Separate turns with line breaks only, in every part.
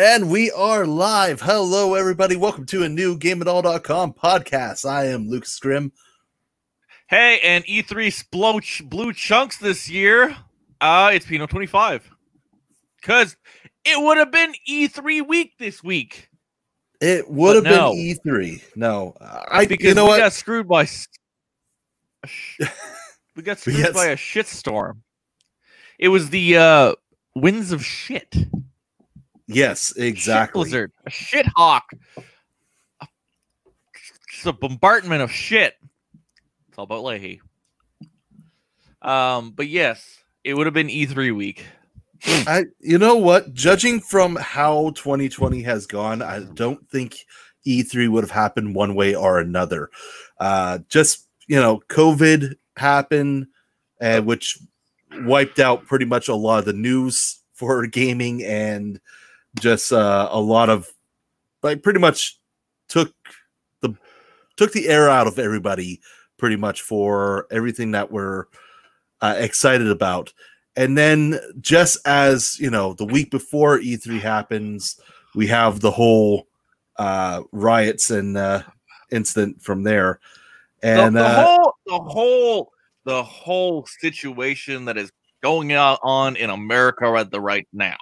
And we are live. Hello, everybody. Welcome to a new GameAndAll.com podcast. I am Luke Scrim.
Hey, and E3 blue, blue chunks this year. Uh, it's Pino 25. Because it would have been E3 week this week.
It would have
no.
been E3. No, I
Because
you know
we
what?
got screwed by. sh- we got screwed
Yes.
by a shitstorm. It was the uh, winds of shit.
Yes,
Shit
exactly.
blizzard. A shit hawk. It's a bombardment of shit. It's all about Leahy. Um, but yes, it would have been E3 week.
I, you know what? Judging from how 2020 has gone, I don't think E3 would have happened one way or another. Uh, just you know, COVID happened, uh, which wiped out pretty much a lot of the news for gaming and just uh, a lot of like pretty much took the took the air out of everybody pretty much for everything that we're uh, excited about. And then just as you know, the week before E3 happens, we have the whole uh, riots and uh, incident from there. And
the,
uh,
whole the whole the whole situation that is going on in America right the right now.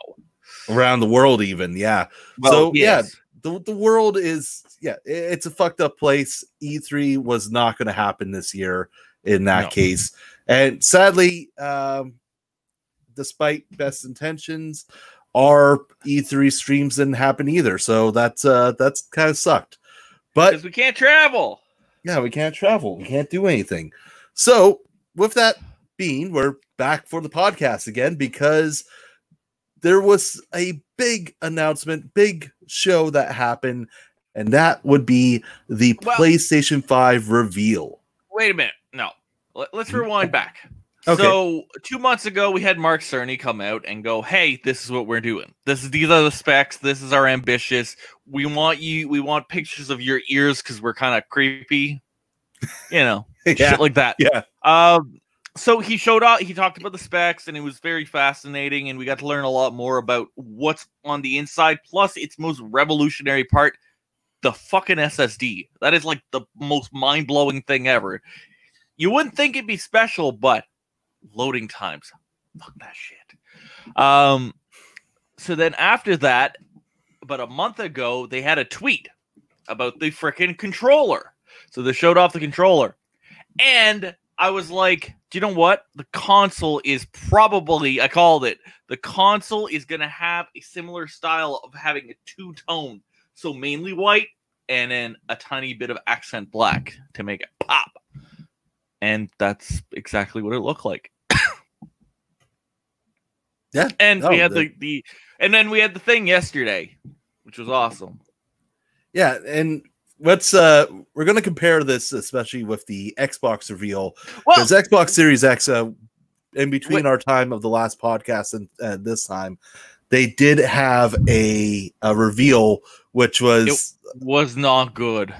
Around the world, even yeah,
Well,
So, yeah, the the world is yeah, it's a fucked up place. E3 was not going to happen this year in that
No.
case, and sadly, um, despite best intentions, our E3 streams didn't happen either. So that's uh that's kind of sucked. But
because we can't travel.
yeah, we can't travel. We can't do anything. So, with that being, we're back for the podcast again because there was a big announcement, big show that happened, and that would be the
Well-
PlayStation 5 reveal.
Wait a minute. No. Let, us
Mhm.
rewind back.
Okay.
So two months ago, we had Mark Cerny come out and go, "Hey, this is what we're doing. This is these are the specs. This is our ambitious. We want you. We want pictures of your ears because we're kind of creepy, you know, shit like that."
yeah.
Um, so he showed up, he talked about the specs, and it was very fascinating, and we got to learn a lot more about what's on the inside. Plus, its most revolutionary part, the fucking SSD. That is like the most mind blowing thing ever. You wouldn't think it'd be special, but loading times, fuck that shit. Um, so then after that, about a month ago, they had a tweet about the freaking controller. So they showed off the controller. And I was like, do you know what? The console is probably, I called it, the console is going to have a similar style of having a two tone. So mainly white and then a tiny bit of accent black to make it pop. And that's exactly what it looked like.
Yeah.
And
No,
we had
the-
the, the, and then we had the thing yesterday, which was awesome.
Yeah, and let's uh we're going to compare this especially with the Xbox reveal
Well,
because Xbox Series X, uh, in between
Wait.
our time of the last podcast and uh, this time, they did have a a reveal which was
was not good.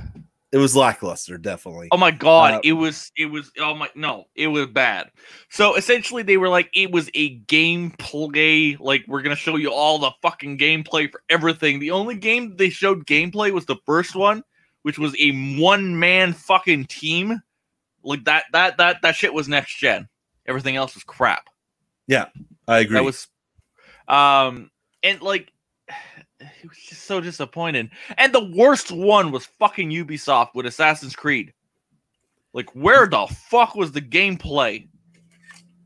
it, was lackluster, definitely.
Oh my god,
Uh,
it was it was oh my no, it was bad. So essentially they were like it was a gameplay like we're going to show you all the fucking gameplay for everything. The only game they showed gameplay was the first one, which was a one man fucking team. Like that that that that shit was next gen. Everything else was crap.
Yeah, I agree.
That was um and like it was just so disappointing. And the worst one was fucking Ubisoft with Assassin's Creed. Like, where the fuck was the gameplay?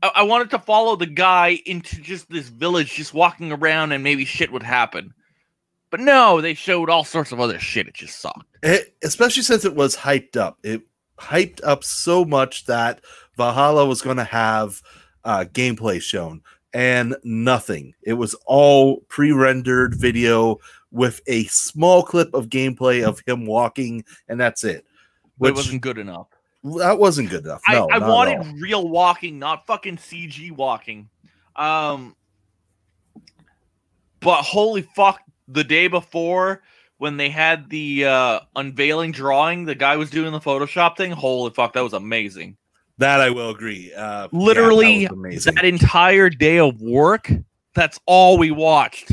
I, I wanted to follow the guy into just this village, just walking around, and maybe shit would happen. But no, they showed all sorts of other shit. It just sucked.
It- especially since it was hyped up. It hyped up so much that Valhalla was going to have uh, gameplay shown and nothing. It was all pre-rendered video with a small clip of gameplay of him walking, and that's it.
But it
Which
wasn't good enough.
that wasn't good enough. No,
I, I
not at all.
wanted real walking, not fucking CG walking. Um, but holy fuck, the day before when they had the uh, unveiling drawing, the guy was doing the Photoshop thing. Holy fuck, that was amazing.
that. I will agree. Uh, yeah, that
Literally, that entire day of work, that's all we watched.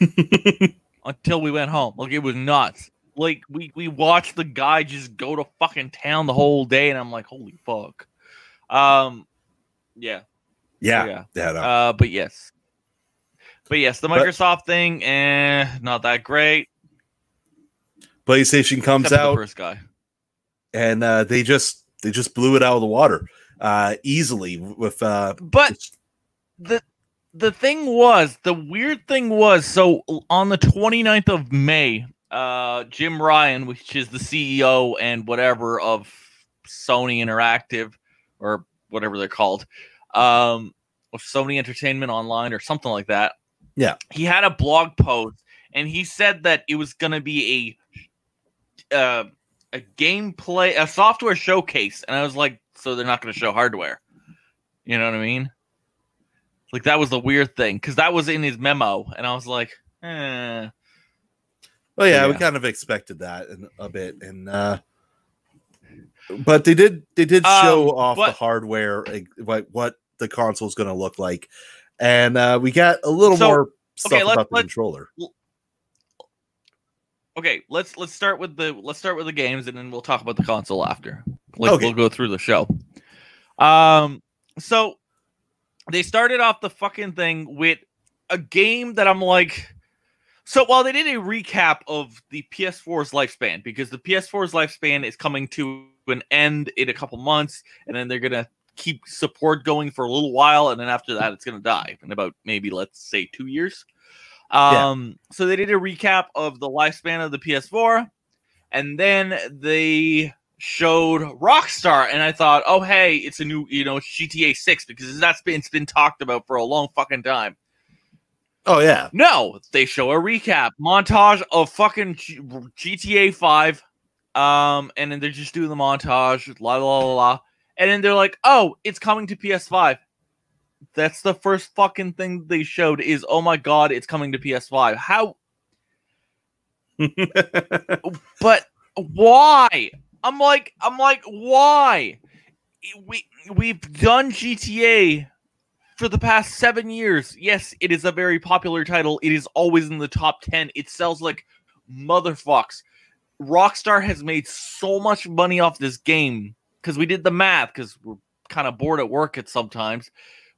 until we went home. Like it was nuts. Like we we watched the guy just go to fucking town the whole day, and I'm like, holy fuck. Um, yeah,
yeah,
yeah.
yeah. no.
Uh, but yes, but yes, the
But-
Microsoft thing, eh, not that great.
PlayStation comes
except
out.
the first guy.
and uh, they just they just blew it out of the water uh, easily with uh,
But the the thing was, the weird thing was, so on the 29th of May, uh, Jim Ryan, which is the CEO and whatever of Sony Interactive or whatever they're called, um, of Sony Entertainment Online or something like that.
Yeah.
he had a blog post and he said that it was going to be a uh, a gameplay, a software showcase, and I was like, so they're not going to show hardware. You know what I mean? Like that was the weird thing because that was in his memo, and I was like, eh.
well yeah, we kind of expected that in, a bit and uh, but they did they did show
Um,
off the hardware like what what the console's going to look like and uh, we got a little
So,
more stuff
okay,
about the
let's-
controller
Okay, let's let's start with the let's start with the games, and then we'll talk about the console after. Like
Okay.
we'll go through the show. Um, so they started off the fucking thing with a game that I'm like. So while they did a recap of the PS4's lifespan, because the PS4's lifespan is coming to an end in a couple months, and then they're gonna keep support going for a little while, and then after that, it's gonna die in about maybe let's say two years.
Yeah.
Um, so they did a recap of the lifespan of the PS4, and then they showed Rockstar, and I thought, oh hey, it's a new, you know, GTA 6 because that's been it's been talked about for a long fucking time.
oh yeah
No, they show a recap montage of fucking G- GTA 5. Um, and then they're just doing the montage, la la la la. And then they're like, oh, it's coming to PS5. That's the first fucking thing they showed is oh my god, it's coming to PS5. How but why? I'm like, I'm like, why? We we've done GTA for the past seven years. Yes, it is a very popular title. It is always in the top ten. It sells like motherfucks. Rockstar has made so much money off this game because we did the math because we're kind of bored at work at sometimes.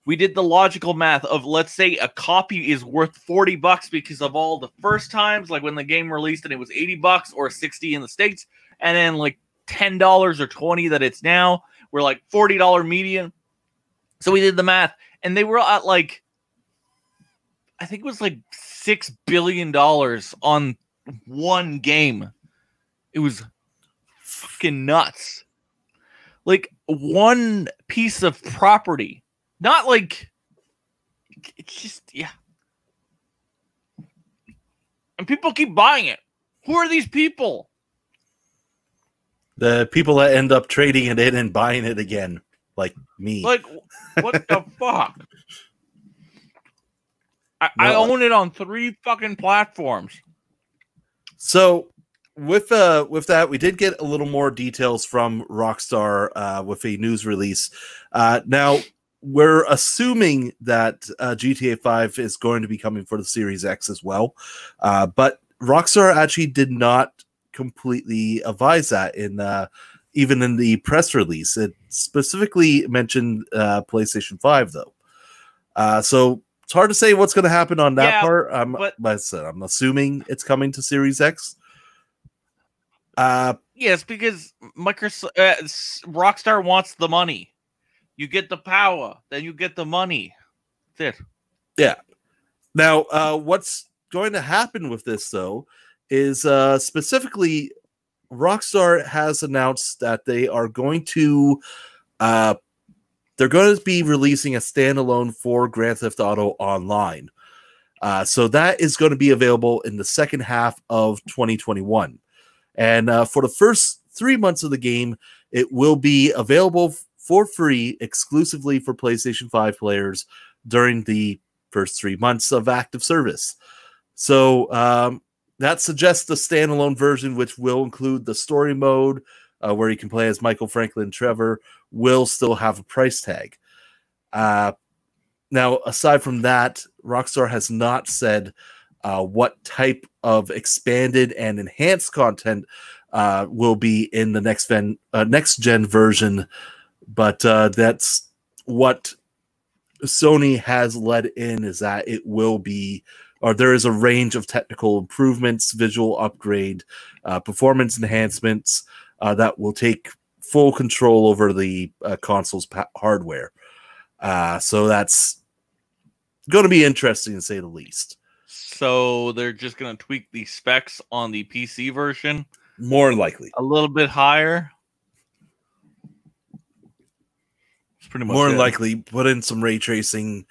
We did the logical math of let's say a copy is worth 40 bucks because of all the first times, like when the game released and it was 80 bucks or 60 in the States, and then like $10 or 20 that it's now. We're like $40 median. So we did the math, and they were at like I think it was like six billion dollars on one game. It was fucking nuts. Like one piece of property, not like it's just yeah. And people keep buying it. Who are these people?
the people that end up trading it in and buying it again like me
Like, what the fuck? I, I own it on three fucking platforms.
So with uh with that, we did get a little more details from Rockstar uh, with a news release. Uh, now we're assuming that uh, GTA 5 is going to be coming for the Series X as well, uh, but Rockstar actually did not completely advise that in uh, even in the press release. It specifically mentioned uh, PlayStation 5 though. Uh, so it's hard to say what's going to happen on that
Yeah,
part. I'm,
but-
like I said, I'm assuming it's coming to Series X. Uh,
Yes, because Microsoft, uh, Rockstar wants the money. You get the power, then you get the money. That's it. Yeah.
Now, uh, what's going to happen with this though is uh, specifically Rockstar has announced that they are going to uh, they're going to be releasing a standalone for Grand Theft Auto Online. Uh, so that is going to be available in the second half of 2021. And uh, for the first three months of the game, it will be available for free exclusively for PlayStation 5 players during the first three months of active service. So um, that suggests the standalone version, which will include the story mode, uh, where you can play as Michael Franklin Trevor, will still have a price tag. Uh, now, aside from that, Rockstar has not said uh, what type of expanded and enhanced content uh, will be in the next gen uh, next gen version, but uh, that's what Sony has led in is that it will be or there is a range of technical improvements, visual upgrade, uh, performance enhancements that will take full control over the console's pa- hardware. So that's going to be interesting to say the least.
So they're just going to tweak the specs on the PC version
More likely.
a little bit higher. It's pretty much
More
it.
likely, put in some ray tracing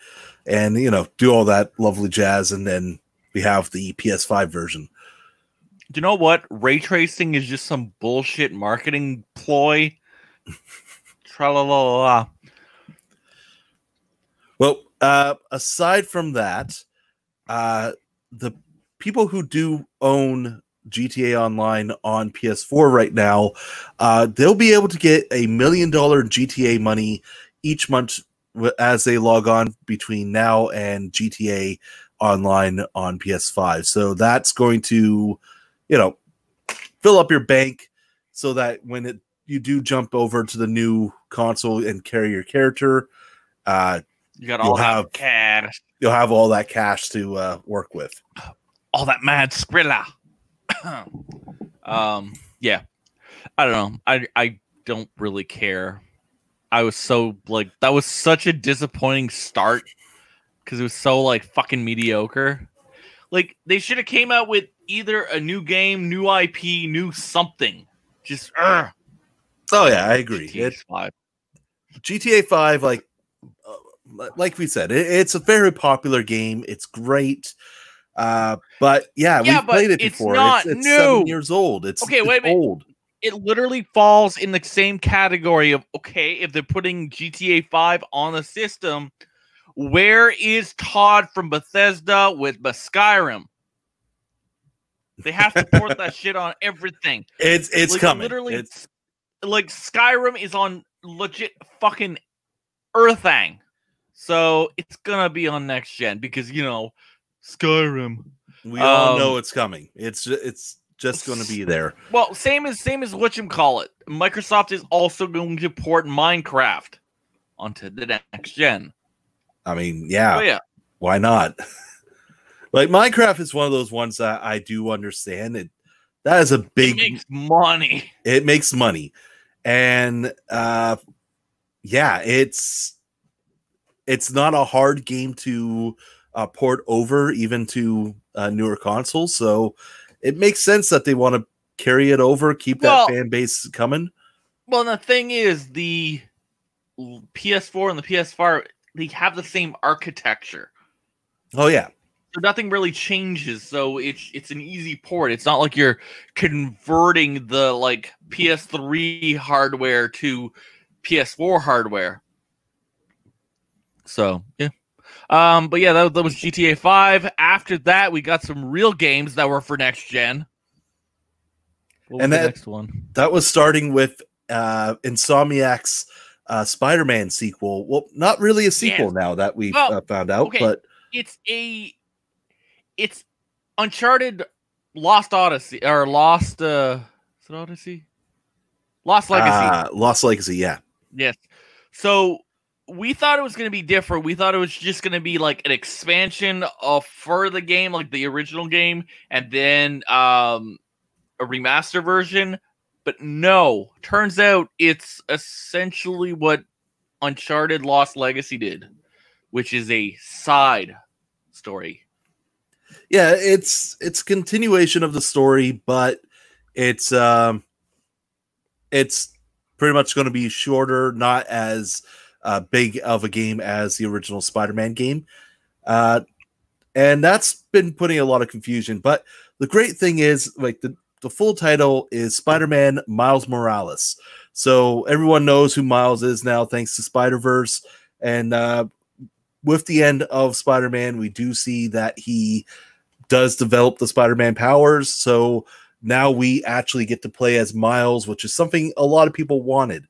and, you know, do all that lovely jazz. And then we have the PS5 version.
Do you know what? Ray tracing is just some bullshit marketing ploy. Tra la la la la.
Well, uh, aside from that, uh, the people who do own GTA Online on PS4 right now, uh, they'll be able to get a million dollar GTA money each month as they log on between now and GTA Online on PS5. So that's going to, you know, fill up your bank so that when it you do jump over to the new console and carry your character, uh,
You got all
have-
cash,
you'll have all that cash to uh, work with.
all that mad Skrilla. um, yeah, I don't know. I I don't really care. I was so like that was such a disappointing start because it was so like fucking mediocre. Like they should have came out with either a new game, new IP, new something. Just uh,
Oh yeah, I agree. It,
five.
GTA Five, like uh, like we said, it, it's a very popular game. It's great, uh, but yeah,
Yeah,
we've
but
played it
it's
before.
not
it's, it's
new.
seven years old. It's
Okay,
it's
wait a
old.
it literally falls in the same category of okay, if they're putting GTA 5 on the system, where is Todd from Bethesda with Skyrim? They have to port that shit on everything.
It's it's
Like,
coming.
Literally,
It's
like Skyrim is on legit fucking Earthang, so it's gonna be on next gen because you know Skyrim.
we all
um,
know it's coming. It's it's just going to be there.
Well, same as same as what you call it. Microsoft is also going to port Minecraft onto the next gen.
I mean, yeah,
Oh yeah,
why not? like Minecraft is one of those ones that I do understand. It that is a
it
big
makes money.
it makes money and uh yeah it's it's not a hard game to uh, port over even to uh, newer consoles so it makes sense that they want to carry it over keep
Well-
that fan base coming
Well, the thing is, the PS4 and the PS5 they have the same architecture,
oh yeah
so nothing really changes. So it's it's an easy port. It's not like you're converting the like PS3 hardware to PS4 hardware. So yeah. Um, but yeah, that, that was GTA 5. After that, we got some real games that were for next gen. What
And
was the
that-
next one?
that was starting with uh insomniac's uh spider-man sequel well not really a sequel
Yes.
now that we've
Well,
uh, found out
okay.
but
It's a it's Uncharted Lost Odyssey or Lost uh is it Odyssey? Lost Legacy.
uh, lost legacy yeah
Yes. So we thought it was going to be different. We thought it was just going to be like an expansion of for the game, like the original game, and then um, a remaster version. But no, turns out it's essentially what Uncharted Lost Legacy did, which is a side story.
yeah it's it's continuation of the story but it's um it's pretty much going to be shorter not as uh, big of a game as the original spider-man game. Uh and that's been putting a lot of confusion but the great thing is like the the full title is spider-man miles morales. So everyone knows who miles is now thanks to spider-verse. And uh with the end of spider-man we do see that he does develop the Spider-Man powers. So now we actually get to play as Miles, which is something a lot of people wanted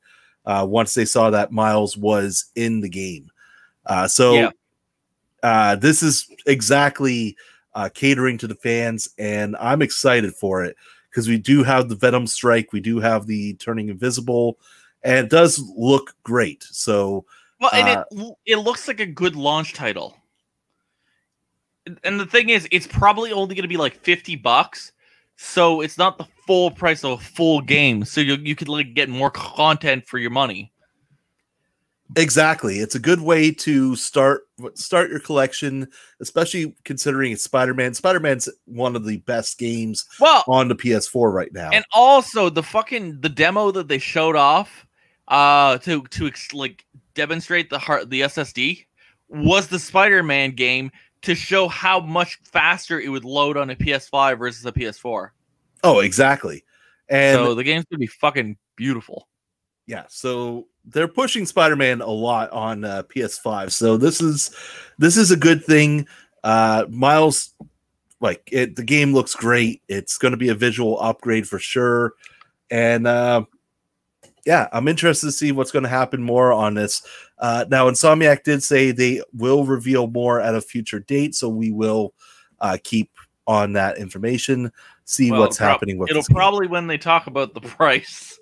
uh, once they saw that Miles was in the game. Uh, so
Yeah.
uh, this is exactly uh, catering to the fans, and I'm excited for it because we do have the Venom strike, we do have the turning invisible, and it does look great. So,
well, and
uh,
it it looks like a good launch title. And the thing is, it's probably only going to be like fifty bucks, so it's not the full price of a full game. So you you could like get more content for your money.
Exactly. It's a good way to start start your collection, especially considering it's Spider-Man. Spider-Man's one of the best games
Well,
on the PS4 right now.
and also the fucking the demo that they showed off uh to to ex- like demonstrate the heart the SSD was the Spider-Man game to show how much faster it would load on a PS5 versus a PS4.
oh, exactly. And
so the game's gonna be fucking beautiful.
yeah, so they're pushing Spider-Man a lot on uh, PS5. So this is this is a good thing. Uh Miles like it the game looks great. It's going to be a visual upgrade for sure. And uh yeah, I'm interested to see what's going to happen more on this. Uh now Insomniac did say they will reveal more at a future date, so we will uh keep on that information, see
Well,
what's
prob-
happening with
It'll
this game.
probably when they talk about the price.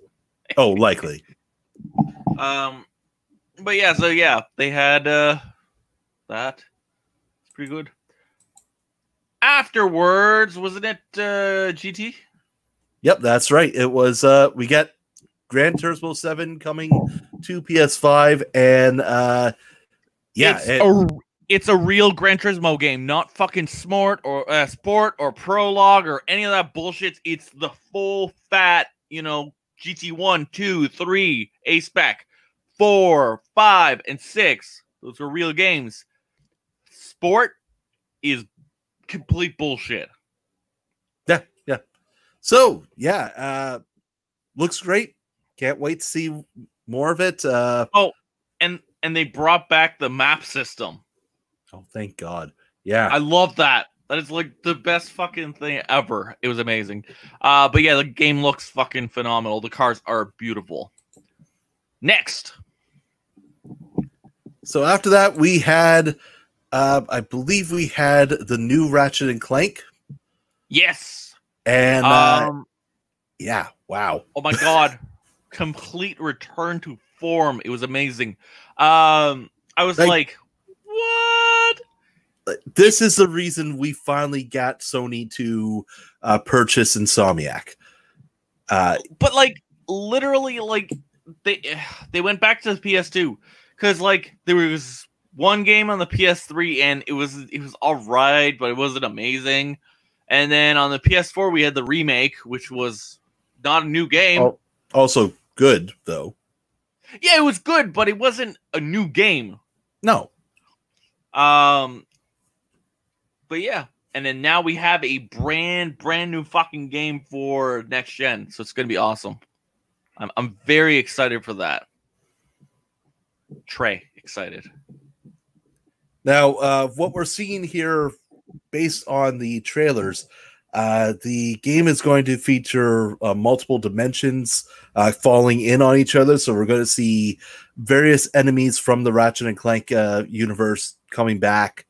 Oh, likely.
Um, but yeah, so yeah, they had uh that. It's pretty good. Afterwards, wasn't it uh GT?
Yep, that's right. It was uh we got Gran Turismo 7 coming to PS5 and uh yeah,
it's
it-
a it's a real Gran Turismo game, not fucking smart or uh, sport or prologue or any of that bullshit. It's the full fat, you know, GT one, two, three, A spec, four, five, and six. Those are real games. Sport is complete bullshit.
yeah, yeah. So, yeah, uh looks great. Can't wait to see more of it. Uh
And and they brought back the map system.
oh, thank God. Yeah.
I love that. That is like the best fucking thing ever. It was amazing. Uh, but yeah, the game looks fucking phenomenal. The cars are beautiful. Next,
So after that, we had, uh, I believe we had the new Ratchet and Clank,
yes.
and uh,
Um,
yeah, wow,
oh my god, complete return to form. It was amazing. Um, I was
Like-
like, what?
this is the reason we finally got Sony to uh, purchase Insomniac. Uh,
But like, literally, like they they went back to the PS2 because like there was one game on the PS3 and it was it was all right, but it wasn't amazing. And then on the PS4 we had the remake, which was not a new game.
Oh. Also good though.
Yeah, it was good, but it wasn't a new game.
No,
Um, but yeah, and then now we have a brand brand new fucking game for next gen, so it's gonna be awesome. I'm I'm very excited for that. Trey, excited.
Now, uh, what we're seeing here, based on the trailers, uh, the game is going to feature uh, multiple dimensions uh, falling in on each other. So we're going to see various enemies from the Ratchet and Clank uh, universe coming back.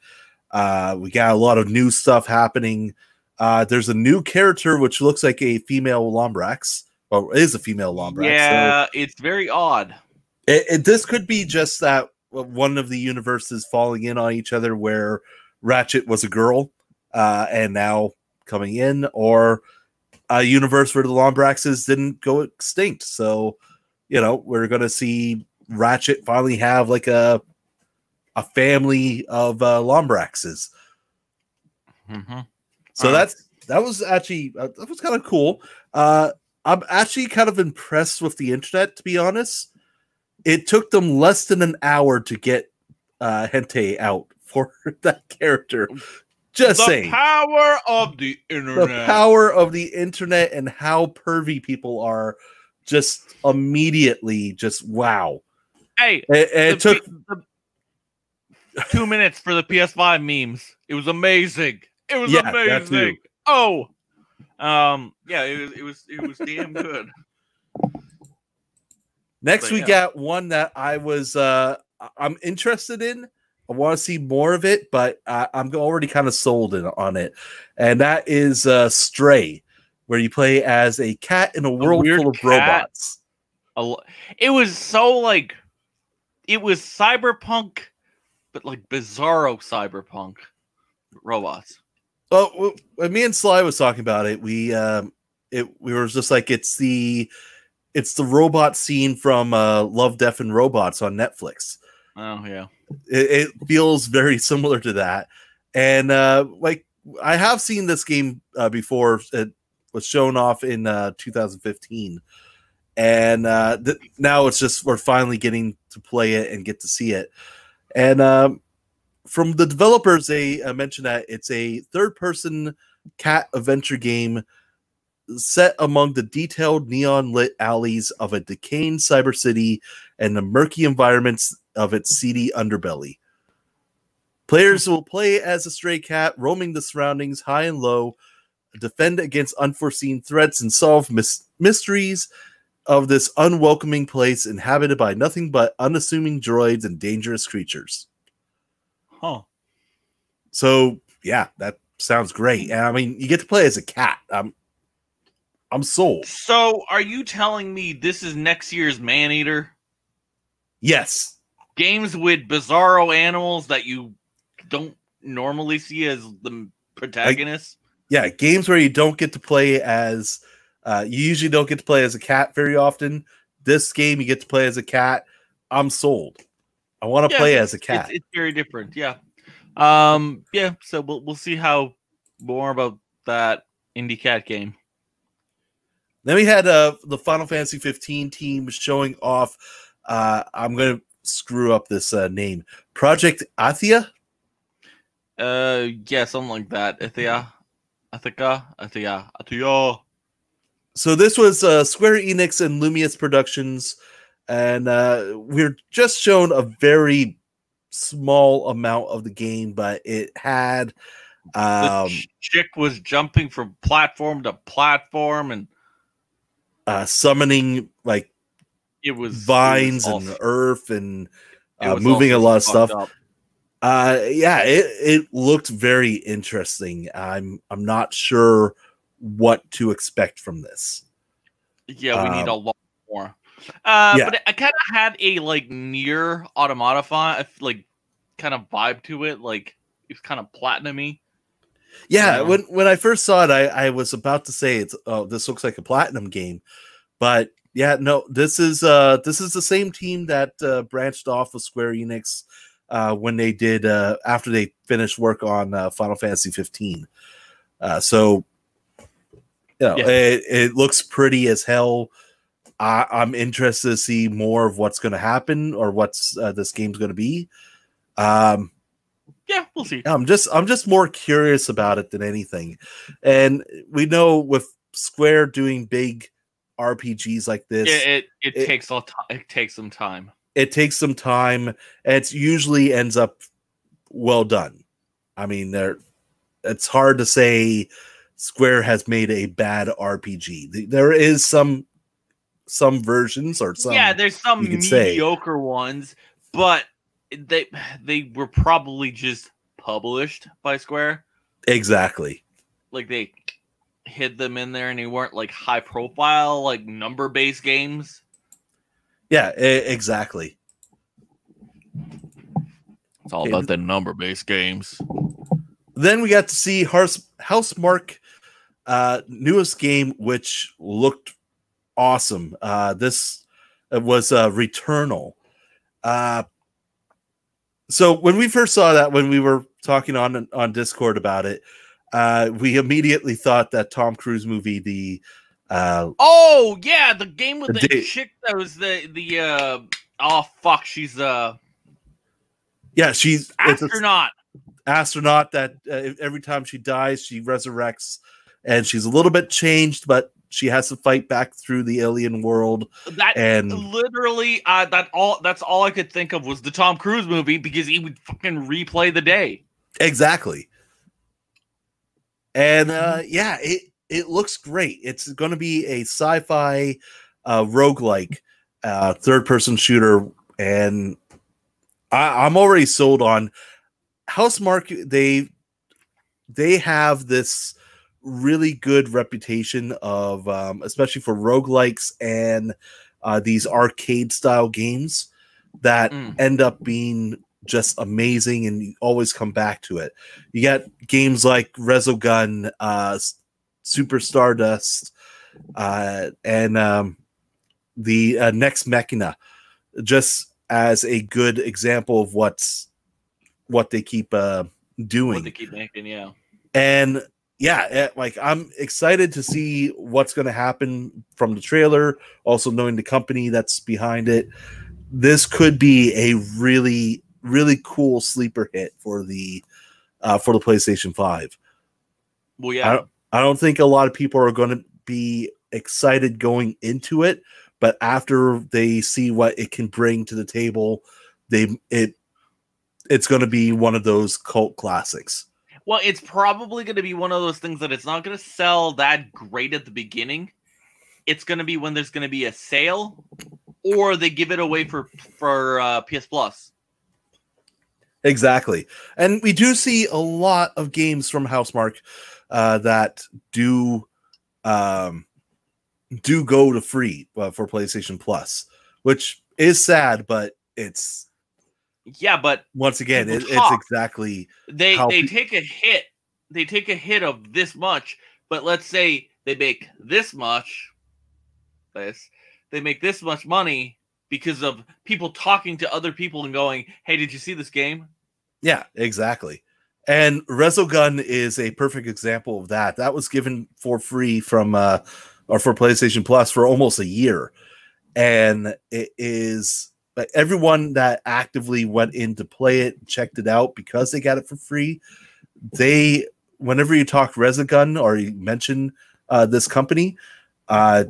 Uh, we got a lot of new stuff happening. Uh, there's a new character which looks like a female Lombrax, or is a female Lombrax. So-
yeah, it's very odd.
it, it, this could be just that one of the universes falling in on each other where Ratchet was a girl uh, and now coming in, or a universe where the Lombraxes didn't go extinct. So, you know, we're going to see Ratchet finally have like a a family of uh, Lombraxes.
Mhm.
So that's that was actually uh, that was kind of cool. Uh, I'm actually kind of impressed with the internet, to be honest. It took them less than an hour to get uh, hentai out for that character. Just
The
saying,
power of the internet.
the power of the internet and how pervy people are. Just immediately, just wow.
hey,
It, took
P- the- two minutes for the PS5 memes. It was amazing. It was
Yeah,
amazing. Oh, um, yeah, it was, it was, it was damn good.
Next,
But
we
yeah.
got one that I was uh I'm interested in, I want to see more of it, but I, I'm already kind of sold in, on it. And that is uh, Stray, where you play as a cat in a world full of
cat.
robots.
A It was so like, it was cyberpunk, but like bizarro cyberpunk robots.
Well, when me and Sly was talking about it, we um, it we were just like it's the it's the robot scene from uh, Love, Death, and Robots on Netflix.
Oh yeah.
it, it feels very similar to that. And uh like i have seen this game uh, before. It was shown off in uh 2015 and uh th- now it's just we're finally getting to play it and get to see it. And um from the developers they uh, mentioned that it's a third person cat adventure game set among the detailed neon lit alleys of a decaying cyber city and the murky environments of its seedy underbelly. Players will play as a stray cat, roaming the surroundings high and low, defend against unforeseen threats, and solve mys- mysteries of this unwelcoming place inhabited by nothing but unassuming droids and dangerous creatures.
Huh.
So, yeah, that sounds great. And I mean, you get to play as a cat. I'm, I'm sold.
So are you telling me this is next year's Maneater?
Yes.
Games with bizarro animals that you don't normally see as the protagonists?
yeah, games where you don't get to play as uh, you usually don't get to play as a cat very often. This game you get to play as a cat. I'm sold. I want to
Yeah,
play as a cat.
It's, it's very different. Yeah. Um. Yeah. So we'll we'll see how more about that indie cat game.
then we had uh, the Final Fantasy 15 team showing off. Uh, I'm gonna screw up this uh, name. Project Athia.
Uh. Yeah. Something like that. Athia. Athika. Athia. Athia.
So this was uh, Square Enix and Luminous Productions, and uh, we're just shown a very small amount of the game, but it had
The
um,
ch- chick was jumping from platform to platform, and
uh, summoning like
it was it was
vines and earth and uh, moving a lot of stuff.
up.
Uh, yeah, it, it looked very interesting. I'm I'm not sure what to expect from this.
Yeah, we need
Um,
a lot more. Uh,
yeah.
but I kind of had a like NieR Automata fi- like kind of vibe to it. Like it's kind of platinumy.
Yeah,
Yeah.
when when I first saw it, I, I was about to say it's oh this looks like a platinum game, but yeah, no, this is uh this is the same team that uh, branched off of Square Enix uh, when they did uh, after they finished work on uh, Final Fantasy 15. Uh, so you know,
Yeah.
it, it looks pretty as hell. I, I'm interested to see more of what's going to happen or what's uh, this game's going to be. Um,
Yeah, we'll see.
I'm just I'm just more curious about it than anything. And we know with Square doing big RPGs like this,
It it, it,
it-
takes a ti- it takes some time.
it takes some time it's usually ends up well done. I mean, there it's hard to say Square has made a bad RPG. There is some some versions or some
yeah, there's some
could say.
mediocre ones, but they they were probably just published by Square.
exactly.
Like they hid them in there, and they weren't like high profile, like number based games.
Yeah, exactly.
It's all
Okay,
about the number based games.
then we got to see House Housemarque uh newest game which looked awesome. Uh this was uh Returnal. Uh so when we first saw that when we were talking on on Discord about it, uh we immediately thought that Tom Cruise movie the uh
Oh yeah, the game with
The
the chick that was the the uh oh fuck, she's uh
yeah, she's
astronaut.
astronaut that uh, every time she dies she resurrects and she's a little bit changed but she has to fight back through the alien world
That
and
literally uh that all that's all I could think of was the Tom Cruise movie because he would fucking replay the day.
Exactly. And uh yeah, it it looks great. It's going to be a sci-fi uh roguelike uh third person shooter and I, I'm already sold on Housemarque. They they have this really good reputation of, um, especially for roguelikes and uh, these arcade style games that
Mm.
end up being just amazing and you always come back to it. You got games like Resogun, uh, Super Stardust, uh, and um, the uh, Nex Machina, just as a good example of what's what they keep uh, doing
What they keep making, yeah.
and yeah eh, like i'm excited to see what's going to happen from the trailer also knowing the company that's behind it this could be a really really cool sleeper hit for the uh for the playstation 5
Well,
I,
yeah.
don't, I don't think a lot of people are going to be excited going into it but after they see what it can bring to the table they it it's going to be one of those cult classics
Well, it's probably going to be one of those things that it's not going to sell that great at the beginning. It's going to be when there's going to be a sale, or they give it away for for uh, PS Plus.
Exactly. And we do see a lot of games from Housemarque uh, that do um, do go to free uh, for PlayStation Plus, which is sad, but it's
Yeah, but
once again, it, it's exactly
they they
pe-
take a hit. They take a hit of this much, but let's say they make this much. This they make this much money because of people talking to other people and going, "Hey, did you see this game?"
yeah, exactly. And Resogun is a perfect example of that. That was given for free from uh or for PlayStation Plus for almost a year. And it is everyone that actively went in to play it, checked it out because they got it for free. They whenever you talk Resogun or you mention uh this company, uh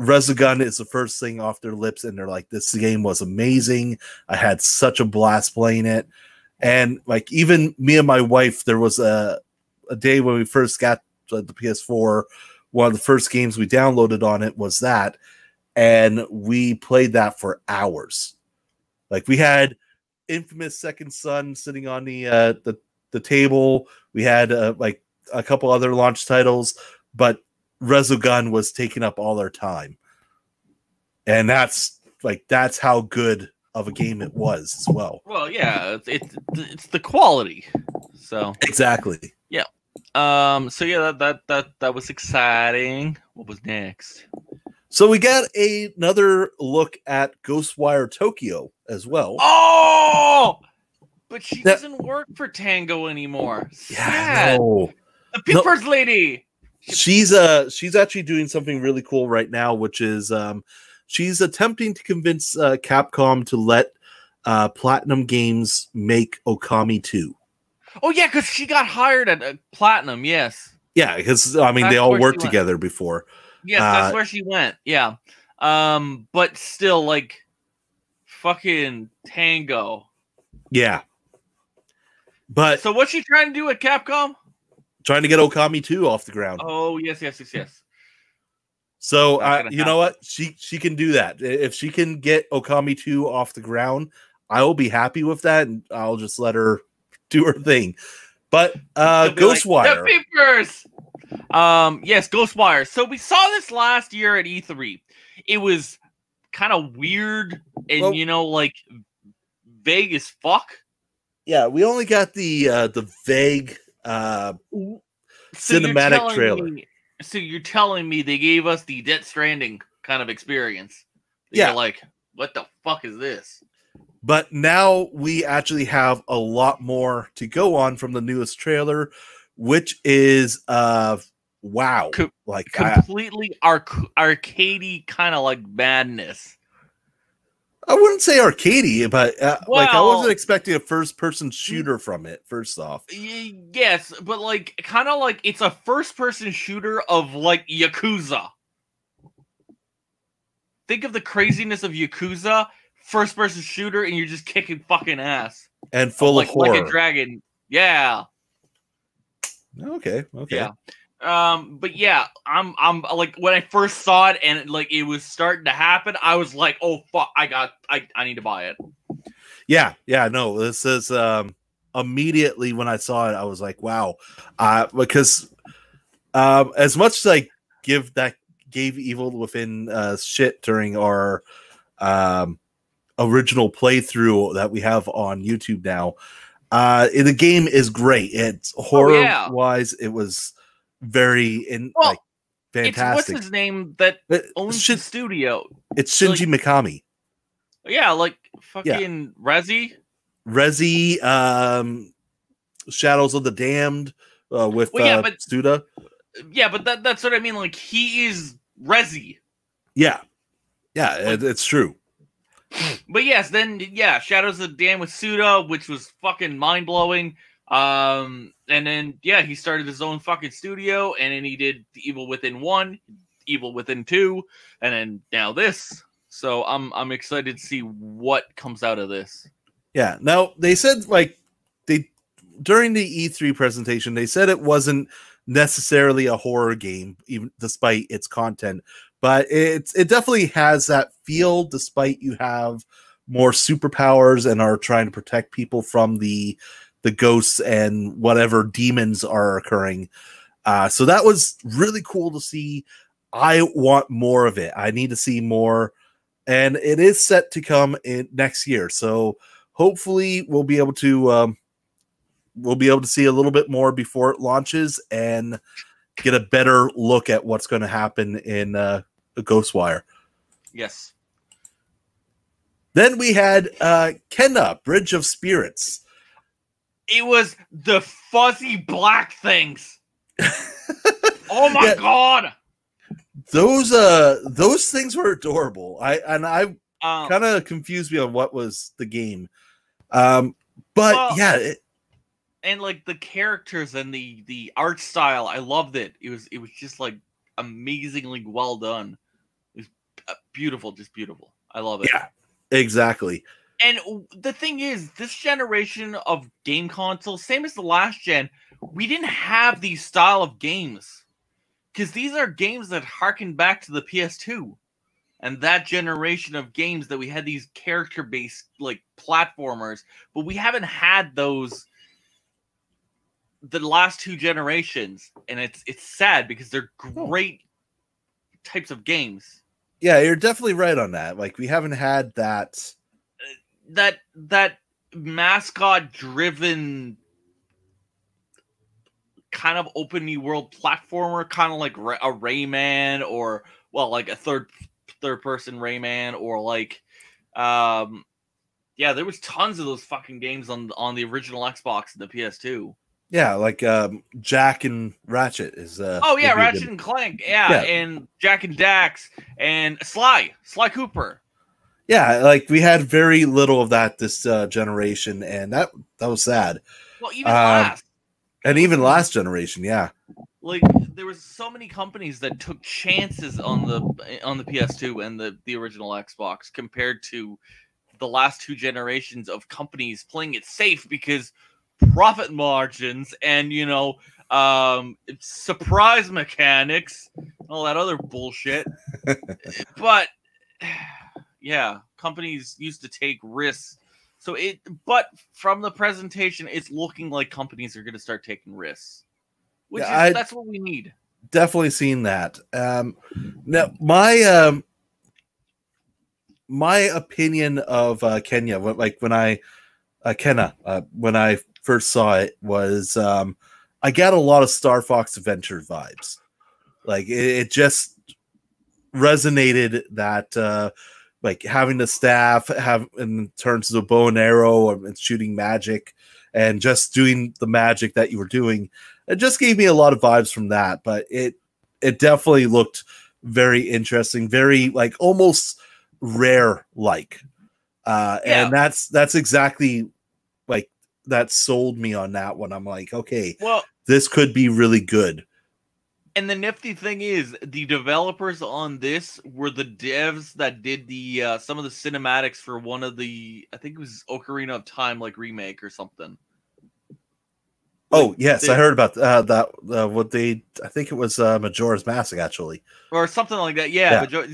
Resogun is the first thing off their lips, and they're like, This game was amazing. I had such a blast playing it. And like even me and my wife there was a, a day when we first got the the ps4 one of the first games we downloaded on it was that and we played that for hours. Like we had infamous second son sitting on the uh the, the table. We had uh, like a couple other launch titles but resogun was taking up all our time and that's like that's how good of a game it was as well
Well, yeah, it's it's, the quality. So,
exactly Yeah.
um, so yeah, that that that that was exciting. What was next?
So we got a, another look at Ghostwire Tokyo as well.
Oh, but she
That-
doesn't work for Tango anymore.
yeah,
Sad.
no.
The Pippers lady.
She's uh she's actually doing something really cool right now, which is um she's attempting to convince uh, Capcom to let uh, Platinum Games make Okami 2.
Oh yeah, because she got hired at uh, Platinum. Yes,
Yeah, because I mean they all worked
went.
together before.
yes,
Uh,
that's where she went. Yeah, um, but still, like, fucking Tango.
Yeah. But
So what's she trying to do at Capcom?
Trying to get Okami 2 off the ground.
Oh yes, yes, yes, yes.
So
Not
uh,
gonna
you know what? She she can do that. If she can get Okami 2 off the ground, I will be happy with that and I'll just let her do her thing. But uh
They'll like,
Ghostwire.
Um, yes, Ghostwire. So we saw this last year at E3. It was kind of weird and
Well-
you know, like vague as fuck.
yeah, we only got the uh the vague uh
So
Cinematic trailer.
me- so you're telling me they gave us the Death Stranding kind of experience?
Yeah.
Like, what the fuck is this?
but now we actually have a lot more to go on from the newest trailer, which is uh wow.
Co-
like I,
Completely arc- arcadey kind of like madness.
I wouldn't say arcadey, but uh, like I wasn't expecting a first person shooter from it, first off.
Yes, but like kind of like it's a first person shooter of like Yakuza. Think of the craziness of Yakuza, first person shooter, and you're just kicking fucking ass.
And full
like,
of horror.
like a dragon. Yeah.
okay, okay.
Yeah. Um, but yeah, I'm I'm like when I first saw it and like it was starting to happen, I was like, oh fuck, I got I, I need to buy it.
Yeah, yeah, no, this is um immediately when I saw it, I was like, wow. Uh because um as much as I give that gave Evil Within uh shit during our um original playthrough that we have on YouTube now. Uh the game is great. It's horror
Oh, yeah.
wise, it was very in
Well,
like fantastic.
what's his name that
It-
owns
Shin-
the studio.
it's Shinji Mikami.
Yeah, like fucking Resi.
Resi, um, Shadows of the Damned, uh, with
Well, yeah,
uh,
but-
Suda.
Yeah, but that, that's what I mean. Like he is Resi.
Yeah, yeah, it, it's true.
But yes, then yeah, Shadows of the Damned with Suda, which was fucking mind blowing. Um, and then yeah, he started his own fucking studio, and then he did the Evil Within one, Evil Within two, and then now this. So I'm I'm excited to see what comes out of this.
Yeah. Now they said like they during the E3 presentation they said it wasn't necessarily a horror game, even despite its content, but it's it definitely has that feel, despite you have more superpowers and are trying to protect people from the the ghosts and whatever demons are occurring. Uh, so that was really cool to see. I want more of it. I need to see more, and it is set to come in next year. So hopefully, we'll be able to um, we'll be able to see a little bit more before it launches and get a better look at what's going to happen in uh, Ghostwire.
Yes.
Then we had uh, Kena Bridge of Spirits.
It was the fuzzy black things. oh my
Yeah.
god.
Those uh those things were adorable. I and I
Um,
kind of confused me on what was the game. Um, but
Well-
yeah, it,
and like the characters and the the art style, I loved it. It was it was just like amazingly well done. It was uh, beautiful, just beautiful. I love it.
yeah, exactly.
And the thing is, this generation of game consoles, same as the last gen, we didn't have these style of games because these are games that harken back to the PS2 and that generation of games that we had these character-based like platformers, but we haven't had those the last two generations, and it's it's sad because they're oh. great types of games.
Yeah, you're definitely right on that. Like we haven't had that.
That that mascot driven kind of open world platformer kind of like a rayman or well like a third third person rayman or like um yeah there was tons of those fucking games on on the original xbox and the ps2
Yeah, like um, Jack and Ratchet is. Uh,
oh yeah
would be a
ratchet and clank yeah,
Yeah.
and Jak and Dax and sly sly cooper
Yeah, like we had very little of that this uh, generation, and that that was sad.
well even
Um,
last.
And even last generation, yeah,
like there was so many companies that took chances on the on the PS2 and the the original Xbox compared to the last two generations of companies playing it safe because profit margins and you know um surprise mechanics all that other bullshit. But yeah companies used to take risks so it but from the presentation it's looking like companies are going to start taking risks which
Yeah,
is
I-
that's what we need
definitely seen that. Um, now my um, my opinion of uh, Kenya, like when I uh, Kena, uh, when I first saw it, was um, I got a lot of Star Fox Adventure vibes. Like it, it just resonated that uh, like having the staff have in terms of bow and arrow and shooting magic and just doing the magic that you were doing it just gave me a lot of vibes from that. But it it definitely looked very interesting very like almost rare like uh
Yeah.
and that's that's exactly like that sold me on that one. I'm like okay
well
this could be really good
and the nifty thing is the developers on this were the devs that did the uh, some of the cinematics for one of the i think it was ocarina of time like remake or something
oh
Like,
yes
they-
i heard about uh, that uh, what they i think it was uh majora's mask actually
or something like that. Yeah,
Yeah.
But,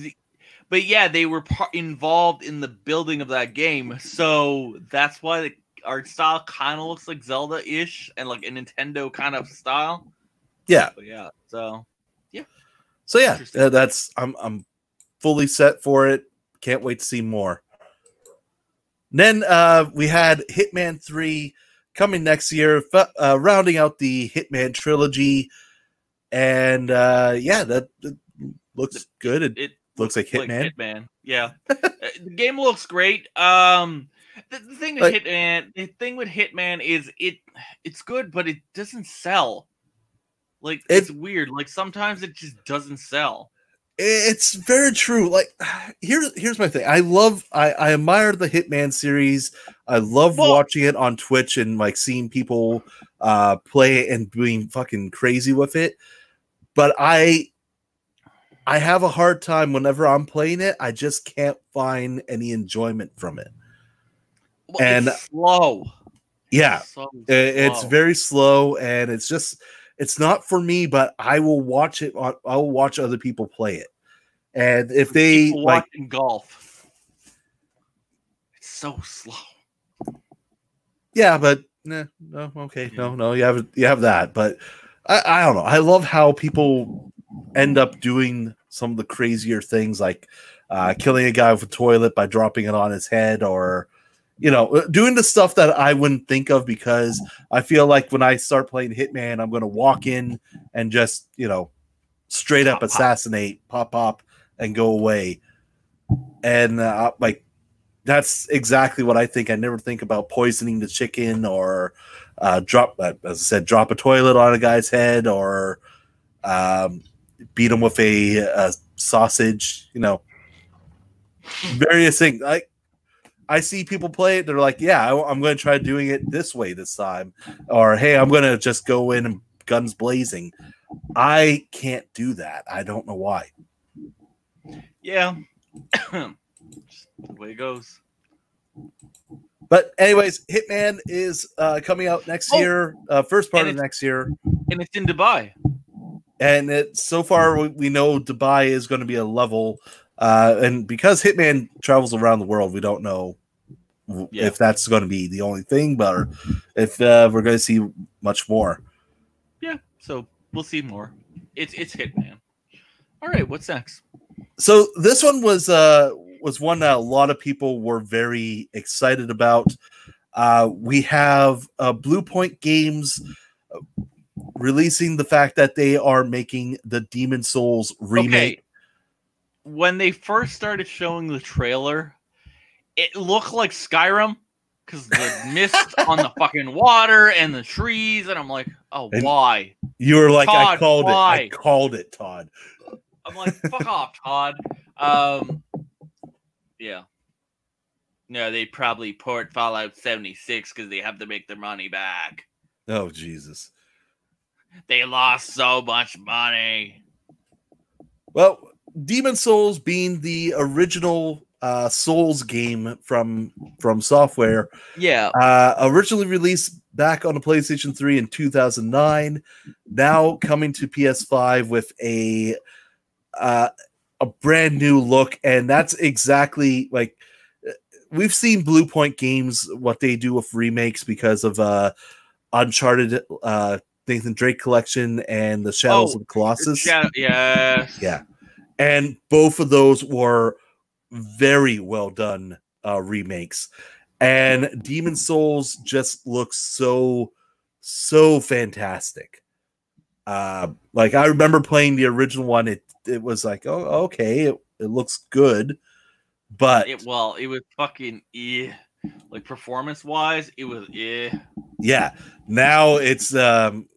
but yeah, they were par- involved in the building of that game, so that's why the art style kind of looks like Zelda ish and like a Nintendo kind of style.
Yeah.
But yeah, so
yeah.
So
yeah, that's I'm I'm fully set for it. Can't wait to see more. Then uh, we had Hitman Three coming next year, uh, rounding out the Hitman trilogy, and uh, yeah, that, that looks good. It,
it
looks like
like
Hitman.
Hitman. Yeah, Uh, the game looks great. Um, the, the thing with
Like-
Hitman, the thing with Hitman is it it's good, but it doesn't sell. Like
It-
it's weird. Like sometimes it just doesn't sell.
It's very true. Like here, here's my thing. I love, I, I admire the Hitman series. I love
Well-
watching it on Twitch and like seeing people uh play it and being fucking crazy with it. But I, I have a hard time whenever I'm playing it. I just can't find any enjoyment from it.
Well,
And-
it's slow.
Yeah,
So
I- it's very slow and it's just it's not for me. But I will watch it. I will watch other people play it, and if they
People
like.
golf. It's so slow.
Yeah, but nah, no, okay, no, no, you have you have that, but I, I don't know. I love how people end up doing some of the crazier things, like uh, killing a guy with a toilet by dropping it on his head, or you know, uh, doing the stuff that I wouldn't think of because I feel like when I start playing Hitman, I'm going to walk in and just you know, straight up
Pop, pop.
assassinate, pop, pop, and go away, and uh, like that's exactly what I think. I never think about poisoning the chicken or uh, drop, uh, as I said, drop a toilet on a guy's head or um, beat him with a, a sausage. You know, various things. Like I see people play it, they're like, "Yeah, I, am going to try doing it this way this time," or "Hey, I'm going to just go in and guns blazing." I can't do that. I don't know why.
Yeah. Just the way it goes.
But anyways, Hitman is uh, coming out next
Oh,
year, uh, first part of next year,
And it's in Dubai.
and it, so far we, we know Dubai is going to be a level, uh, and because Hitman travels around the world, we don't know w-
Yeah.
if that's going to be the only thing, but if uh, we're going to see much more.
Yeah. So we'll see more. It's it's Hitman. All right, what's next?
So this one was uh, was one that a lot of people were very excited about. Uh, we have uh, Bluepoint Games uh, releasing the fact that they are making the Demon's Souls remake.
Okay. When they first started showing the trailer, it looked like Skyrim because the mist on the fucking water and the trees, and I'm like, oh,
And-
why?
You were like, I
Todd,
called it. I called it, Todd.
I'm like, fuck off, Todd. Um, yeah. No, they probably port Fallout 76 because they have to make their money back.
Oh Jesus.
They lost so much money.
Well, Demon's Souls being the original uh, Souls game from FromSoftware,
Yeah.
uh, originally released back on the PlayStation 3 in 2009, now coming to PS5 with a uh, a brand new look, and that's exactly like we've seen Bluepoint games what they do with remakes because of uh, Uncharted, uh, Nathan Drake collection, and the Shadows
Oh,
of the Colossus.
Shadow- yes.
Yeah. And both of those were very well done uh, remakes. And Demon's Souls just looks so so fantastic. Uh, like I remember playing the original one. It it was like, oh, okay, it, it looks good, but
It well, it was fucking eh. Like performance wise, it was eh.
yeah, now it's um,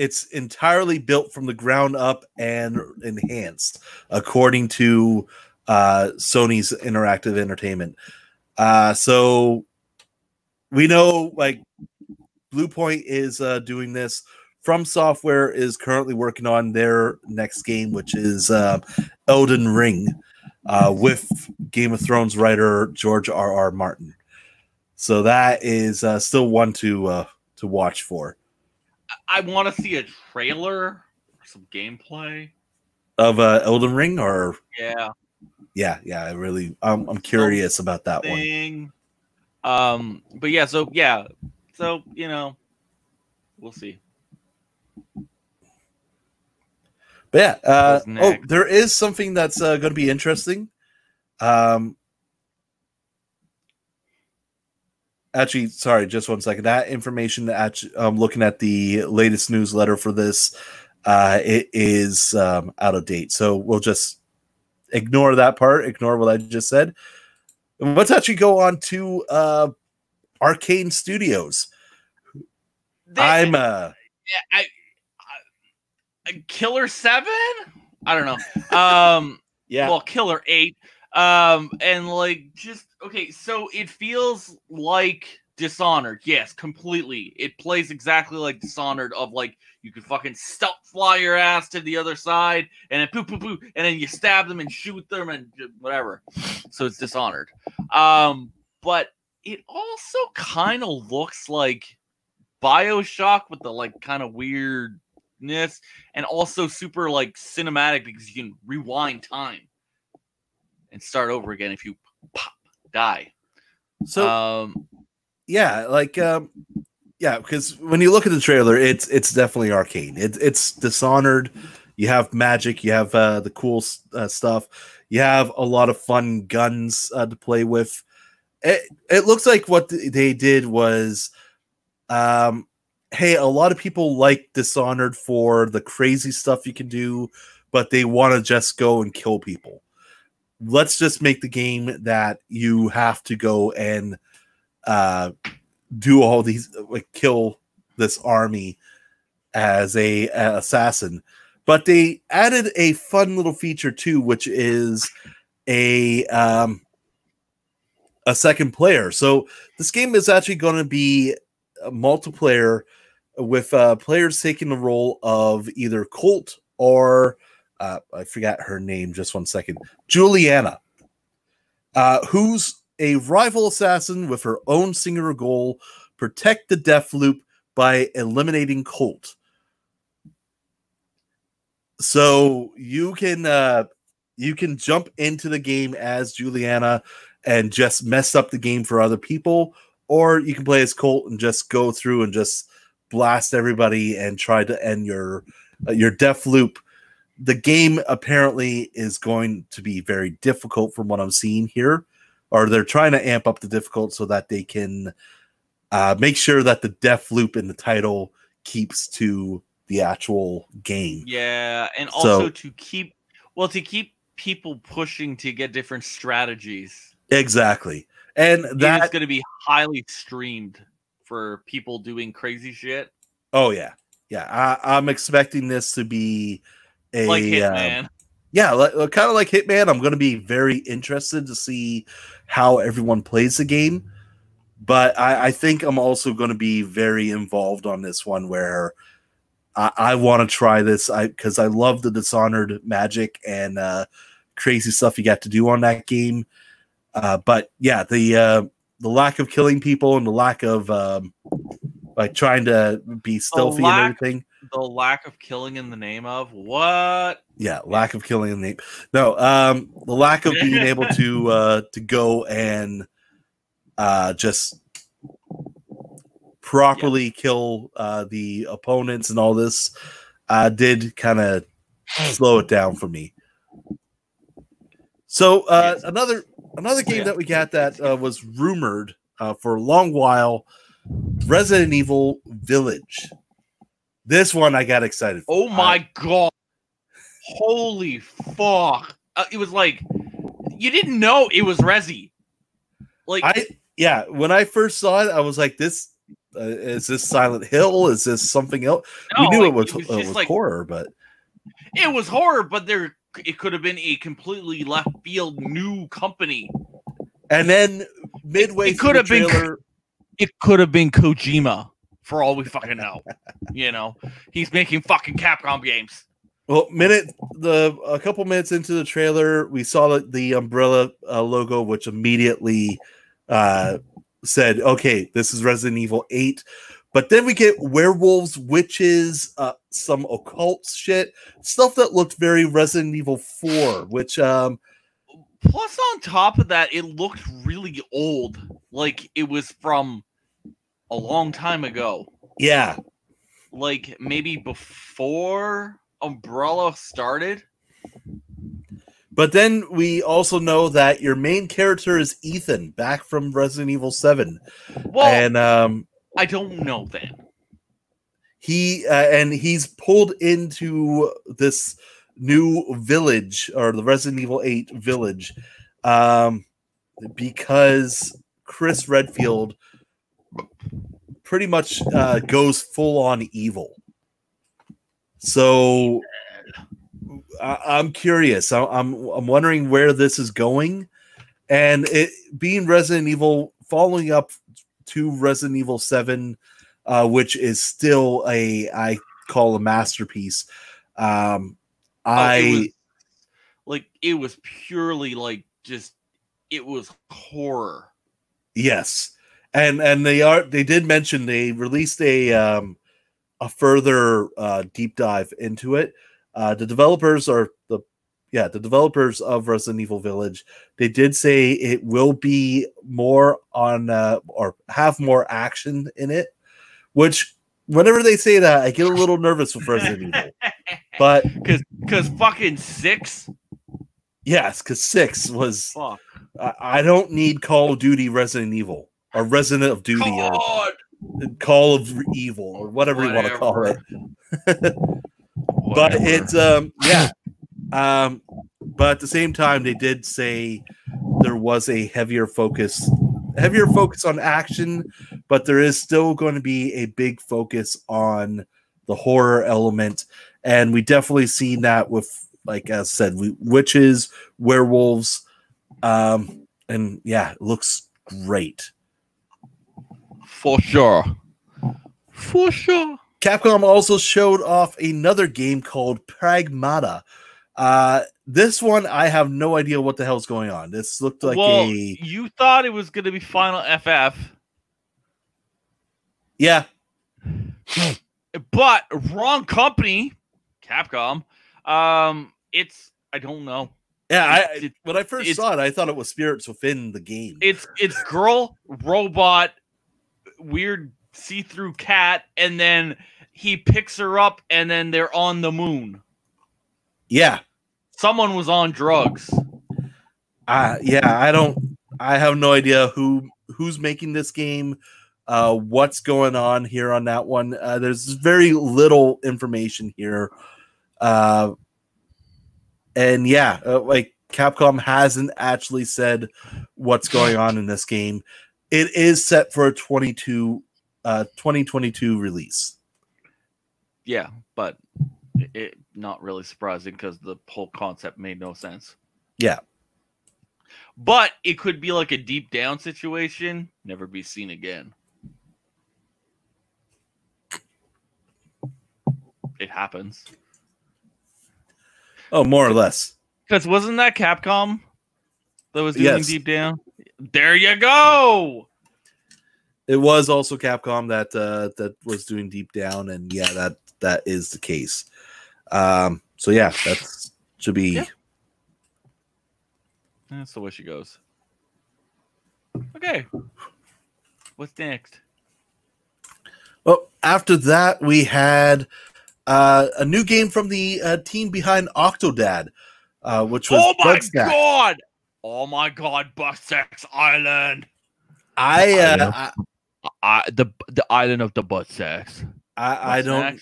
it's entirely built from the ground up and enhanced, according to uh, Sony's Interactive Entertainment. Uh, so we know like Bluepoint is uh, doing this. FromSoftware is currently working on their next game, which is uh, Elden Ring, uh, with Game of Thrones writer George R. R. Martin. So that is uh, still one to uh, to watch for.
I want to see a trailer or some gameplay.
Of uh, Elden Ring, or
Yeah.
yeah, yeah. I really, I'm, I'm curious about that one.
Um, but yeah, so yeah, so you know, we'll see.
But yeah, uh, oh, there is something that's uh, going to be interesting. Um, actually, sorry, just one second. That information, actually, I'm looking at the latest newsletter for this. Uh, it is um, out of date, so we'll just ignore that part. Ignore what I just said. And let's actually go on to uh, Arkane Studios.
They-
I'm uh,
I, I, I- Killer Seven. I don't know. Um,
yeah,
well, Killer Eight. Um, and like just okay, so it feels like Dishonored. Yes, completely. It plays exactly like Dishonored. Of like you can fucking stuff fly your ass to the other side, and then poo poo poo, and then you stab them and shoot them and whatever. So it's Dishonored. Um, but it also kind of looks like Bioshock with the like kind of weirdness and also super like cinematic because you can rewind time and start over again if you pop die.
so
um
yeah like um yeah because when you look at the trailer it's it's definitely Arkane. It, it's dishonored. You have magic you have uh the cool uh, stuff. You have a lot of fun guns uh, to play with. It, it looks like what they did was um hey a lot of people like dishonored for the crazy stuff you can do but they want to just go and kill people let's just make the game that you have to go and uh do all these like kill this army as a, a assassin. But they added a fun little feature too which is a um a second player. So this game is actually going to be a multiplayer with uh players taking the role of either colt or uh i forgot her name just one second. Juliana uh who's a rival assassin with her own singular goal protect the death loop by eliminating colt. So you can uh you can jump into the game as juliana and just mess up the game for other people or you can play as colt and just go through and just blast everybody and try to end your uh, your death loop the game apparently is going to be very difficult from what i'm seeing here or they're trying to amp up the difficult so that they can uh, make sure that the death loop in the title keeps to the actual game.
yeah, and
So-
also to keep well to keep people pushing to get different strategies.
Exactly. And
That is
that
going to be highly streamed for people doing crazy shit
oh yeah. Yeah, I, I'm expecting this to be a
like
uh,
Hitman.
yeah, like, kind of like Hitman. I'm going to be very interested to see how everyone plays the game. But I, I think I'm also going to be very involved on this one where I, I want to try this I because I love the Dishonored magic and uh, crazy stuff you got to do on that game. Uh, but yeah, the uh, the lack of killing people and the lack of um, like trying to be stealthy
lack-
and everything.
The lack of killing in the name of what?
yeah lack of killing in the no um the lack of being able to uh to go and uh just properly kill uh the opponents and all this uh did kind of slow it down for me so uh
Yes.
another another game
Yeah.
that we got that uh, was rumored uh, for a long while resident evil village this one i got excited for.
Oh my god. Holy fuck. Uh, it was like you didn't know it was Resi. Like
I yeah, when I first saw it, I was like, "This uh, is this Silent Hill? Is this something else?" we knew
like,
it was,
it was
uh, was
like
horror, but
it was horror, but there it could have been a completely left field new company.
and then midway
it
through
could have been- It could have been Kojima for all we fucking know. you know, he's making fucking Capcom games.
well, minute the a couple minutes into the trailer, we saw the, the umbrella uh, logo, which immediately uh, said, "Okay, this is Resident Evil 8." But then we get werewolves, witches, uh, some occult shit, stuff that looked very Resident Evil 4, which um,
Plus, on top of that, it looked really old. Like it was from a long time ago.
Yeah.
Like maybe before Umbrella started.
But then we also know that your main character is Ethan, back from Resident Evil 7.
Well,
and um
I don't know then.
he uh, and he's pulled into this new village or the Resident Evil 8 village um because Chris Redfield pretty much uh, goes full on evil. So I, I'm curious. I, I'm I'm wondering where this is going, and it being Resident Evil, following up to Resident Evil Seven, uh, which is still a I call a masterpiece. Um,
Oh, it
I
was- like it was purely like just it was horror.
Yes, and and they are they did mention they released a um a further uh deep dive into it. Uh the developers are the yeah the developers of Resident Evil Village. They did say it will be more on uh or have more action in it, which whenever they say that I get a little nervous with Resident Evil. But
Cause cause fucking six.
yes, because six was
Fuck.
I, I don't need Call of Duty Resident Evil or Resident of Duty or Call of Evil or whatever, you want to call it. But it's um yeah. Um but at the same time they did say there was a heavier focus heavier focus on action, but there is still going to be a big focus on the horror element and we definitely seen that with like I said we, witches, werewolves um and yeah, it looks great.
For sure. For sure.
Capcom also showed off another game called Pragmata. Uh, this one, I have no idea what the hell's going on. This looked like
well,
a
you thought it was gonna be Final FF,
yeah,
but wrong company, Capcom. Um, it's I don't know.
yeah. I, I-
It-
when I first saw it, I thought it was spirits within the game.
It's it's girl, robot, weird see-through cat, and then he picks her up, and then they're on the moon.
yeah,
Someone was on drugs.
uh, yeah. I don't. I have no idea who who's making this game. Uh, what's going on here on that one? Uh, there's very little information here. Uh, and yeah, uh, like Capcom hasn't actually said what's going on in this game. It is set for a 22 uh 2022 release.
Yeah, but it, not really surprising because the whole concept made no sense.
Yeah.
But it could be like a deep down situation, never be seen again. It happens.
Oh, more or less.
Because wasn't that Capcom that was doing
Yes.
deep down? There you go.
It was also Capcom that uh that was doing deep down and yeah, that that is the case. Um so yeah, that's should be
Yeah. That's the way she goes. Okay. What's next?
Well, after that, we had uh, a new game from the uh, team behind Octodad, uh, which was
Oh my god! Oh my god, Buttsex Island.
I, uh,
Island.
I
I, the the island of the butt sex.
I I don't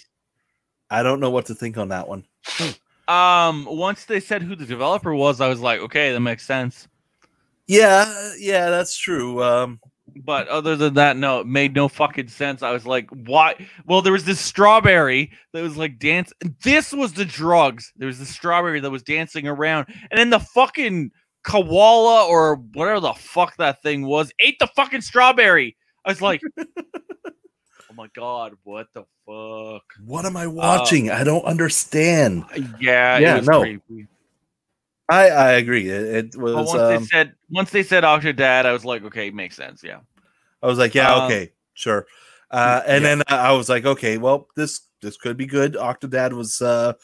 I don't know what to think on that one.
Um, once they said who the developer was, I was like, okay, that makes sense.
Yeah, yeah, that's true. Um,
But other than that, no, it made no fucking sense. I was like, why? Well, there was this strawberry that was like dance. This was the drugs. There was the strawberry that was dancing around, and then the fucking koala or whatever the fuck that thing was ate the fucking strawberry. I was like, oh my god, what the fuck?
what am I watching? I don't understand.
Yeah,
Yeah,
it was
no.
creepy.
I I agree. It, it
But
was.
once
Um,
they said once they said Octodad, I was like, okay, makes sense. Yeah.
I was like, yeah,
um,
okay, sure. Uh, and
yeah.
then I was like, okay, well, this this could be good. Octodad was uh,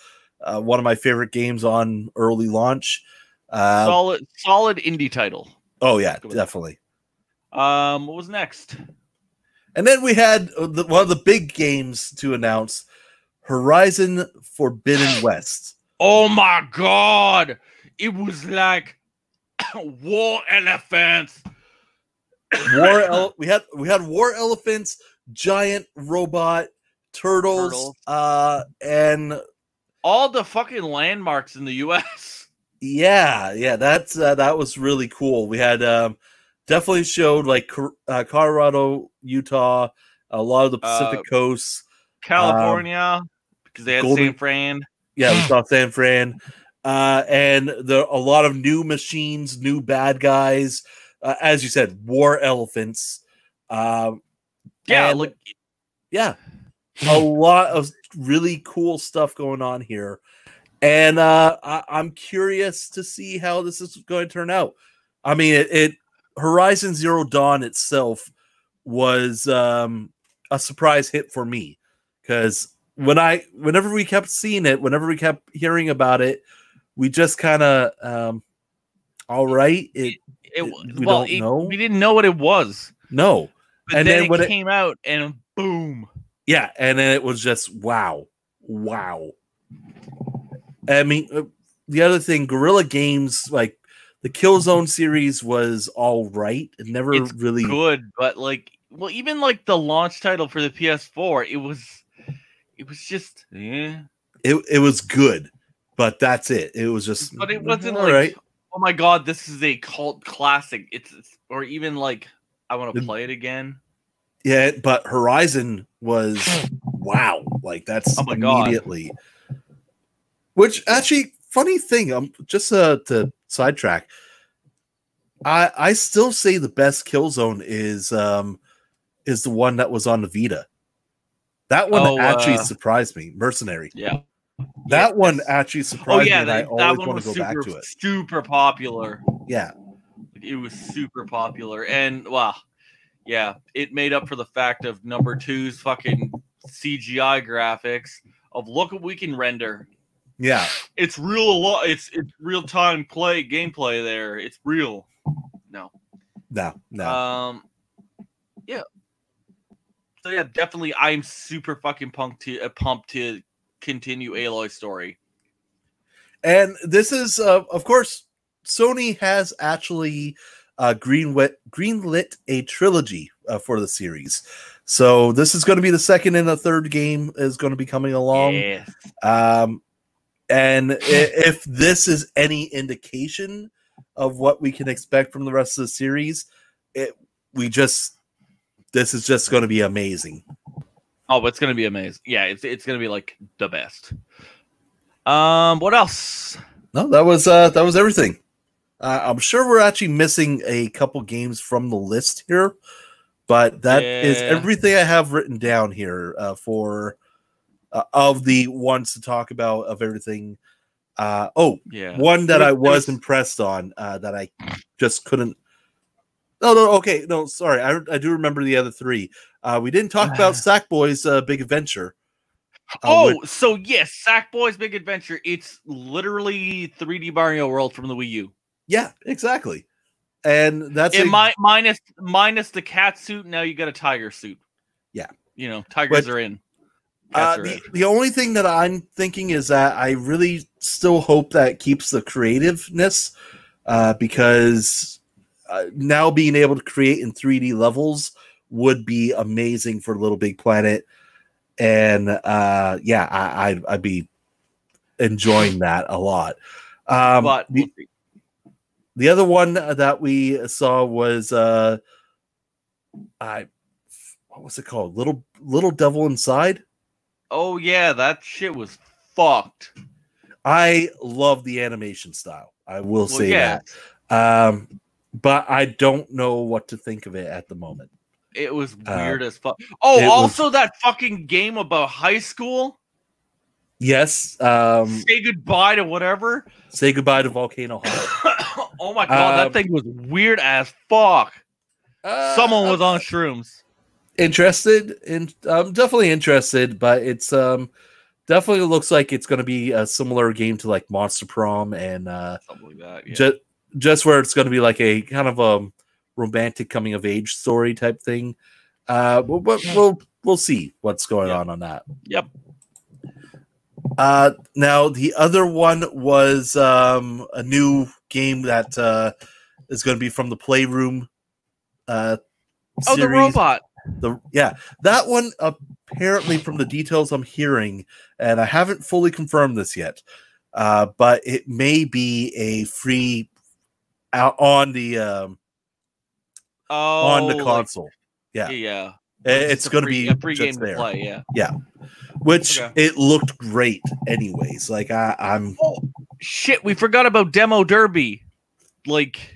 uh, one of my favorite games on early launch. Uh,
solid, solid indie title.
oh yeah, definitely.
Um, what was next?
And then we had uh, the, one of the big games to announce: Horizon Forbidden West.
Oh my god! It was like war elephants.
War. ele- we had we had war elephants, giant robot turtles,
Turtles.
uh, and
All the fucking landmarks in the U.S.
yeah, yeah, that's uh, that was really cool. We had um, definitely showed like uh, Colorado, Utah, a lot of the Pacific
Uh,
coast.
California, because they had
Golden-
San Fran.
Yeah, we saw San Fran, uh, and there a lot of new machines, new bad guys. Uh, as you said, war elephants. Um,
Yeah,
and-
look,
yeah, a lot of really cool stuff going on here, and uh, I, I'm curious to see how this is going to turn out. I mean, it, it Horizon Zero Dawn itself was um, a surprise hit for me because when I, whenever we kept seeing it, whenever we kept hearing about it, we just kind of, um, all right, it
it,
we
well,
don't
it-
know?
We didn't know what it was,
no,
but
And
then,
then
it
when it-
came out and boom.
Yeah, and then it was just wow, wow. I mean, uh, the other thing, Guerrilla Games, like the Killzone series, was all right. It never
It's
really.
Good, but like, well, even like the launch title for the PS4, it was, it was just, yeah.
It it was good, but that's it. It was just.
But it wasn't
all
like,
right.
oh my god, this is a cult classic. It's, it's or even like, I want to play it again.
Yeah, but Horizon was wow. Like that's
Oh my God.
Which actually, funny thing. Um, just uh, to sidetrack. I I still say the best Killzone is um is the one that was on the Vita. That one
Oh,
actually
uh,
surprised me. Mercenary.
Yeah.
That one
Yes.
actually
Oh
surprised
yeah,
me,
that,
always
that one
want
was
to go back
super,
to it.
super popular.
Yeah,
It was super popular, and wow, yeah, it made up for the fact of number two's fucking CGI graphics. Of look what we can render.
Yeah.
It's real. a lot. It's it's real time play gameplay there. It's real. No.
No, no.
Um. Yeah. So yeah, definitely. I'm super fucking pumped to uh, pumped to continue Aloy's story.
And this is, uh, of course, Sony has actually uh, greenlit greenlit a trilogy uh, for the series. So this is going to be the second and the third game is going to be coming along.
Yes.
Um, and if this is any indication of what we can expect from the rest of the series, it we just this is just going to be amazing.
Oh, it's gonna be amazing. Yeah, it's it's gonna be like the best. Um, what else?
No, that was uh that was everything. Uh, I'm sure we're actually missing a couple games from the list here, but that is
Yeah.
everything I have written down here uh, for uh, of the ones to talk about of everything. Uh, oh,
Yeah.
one that I was impressed on uh, that I just couldn't. No, no, okay, no, sorry. I, I do remember the other three. Uh, we didn't talk about Sackboy's uh, Big Adventure. uh,
Oh,
which-
so yes, Sackboy's Big Adventure. It's literally 3D Mario World from the Wii U.
yeah, exactly. And that's
And
a-
mi- minus minus the cat suit. Now you got a tiger suit.
Yeah.
You know, tigers
But-
are in.
Uh, the, the only thing that I'm thinking is that I really still hope that keeps the creativeness uh, because uh, now being able to create in 3D levels would be amazing for Little Big Planet. And uh, yeah, I, I'd, I'd be enjoying that a lot. Um,
but
the, the other one that we saw was uh, I what was it called? Little Little Devil Inside.
Oh yeah, that shit was fucked.
I love the animation style. I will
Well,
say
yeah,
that. Um, but I don't know what to think of it at the moment.
it was
Uh,
weird as fuck. Oh,
it was-
also that fucking game about high school.
Yes. Um,
Say goodbye to whatever.
say goodbye to Volcano High.
oh my god,
Um,
that thing was weird as fuck. Someone was
Uh,
on shrooms.
Interested in. I'm definitely interested, but it's um, definitely looks like it's going to be a similar game to like Monster Prom and uh,
Something like that. Yeah.
just just where it's going to be like a kind of a romantic coming of age story type thing. Uh, but, but we'll we'll see what's going
Yeah.
on on that.
Yep.
Uh, now the other one was um, a new game that uh, is going to be from the Playroom. Uh,
Oh, the robot.
The yeah, that one apparently from the details I'm hearing, and I haven't fully confirmed this yet, uh, but it may be a free out on the um,
Oh,
on the
like-
console. yeah.
yeah.
It- it's going to be
a free
just
game
there,
play. Yeah, yeah.
which
Okay.
it looked great. Anyways, like I, I'm
Oh shit! We forgot about Demo Derby. Like,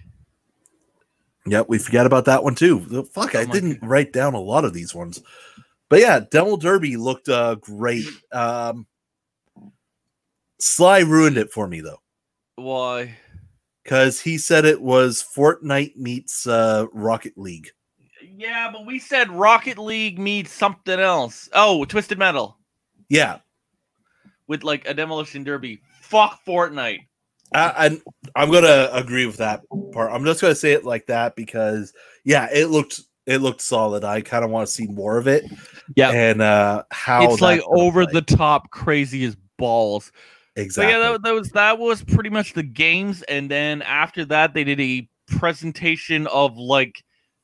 Yep, we forgot about that one too. Fuck, I
Oh
didn't write down a lot of these ones. But yeah, Demo Derby looked uh great. Um Sly ruined it for me though,
why?
because he said it was Fortnite meets uh Rocket League.
Yeah, but we said Rocket League meets something else. Oh, Twisted Metal
Yeah.
with like a demolition derby. Fuck Fortnite.
I, I'm I'm gonna agree with that part. I'm just gonna say it like that because yeah, it looked it looked solid. I kind of want to see more of it.
Yeah.
and uh how
it's like over
play.
the top, crazy as balls.
exactly.
So yeah, that, that was that was pretty much the games, and then after that, they did a presentation of like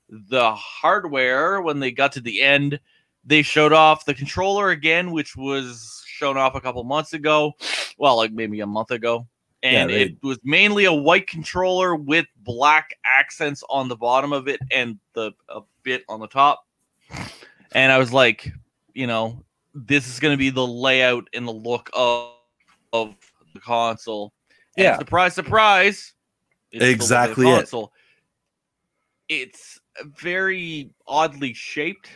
the hardware. When they got to the end, they showed off the controller again, which was shown off a couple months ago. Well, like maybe a month ago. And
they-
it was mainly a white controller with black accents on the bottom of it and the a bit on the top. And I was like, you know, this is going to be the layout and the look of of the console. And
Yeah.
surprise, surprise. it's the the
Exactly it.
console. It's very oddly shaped.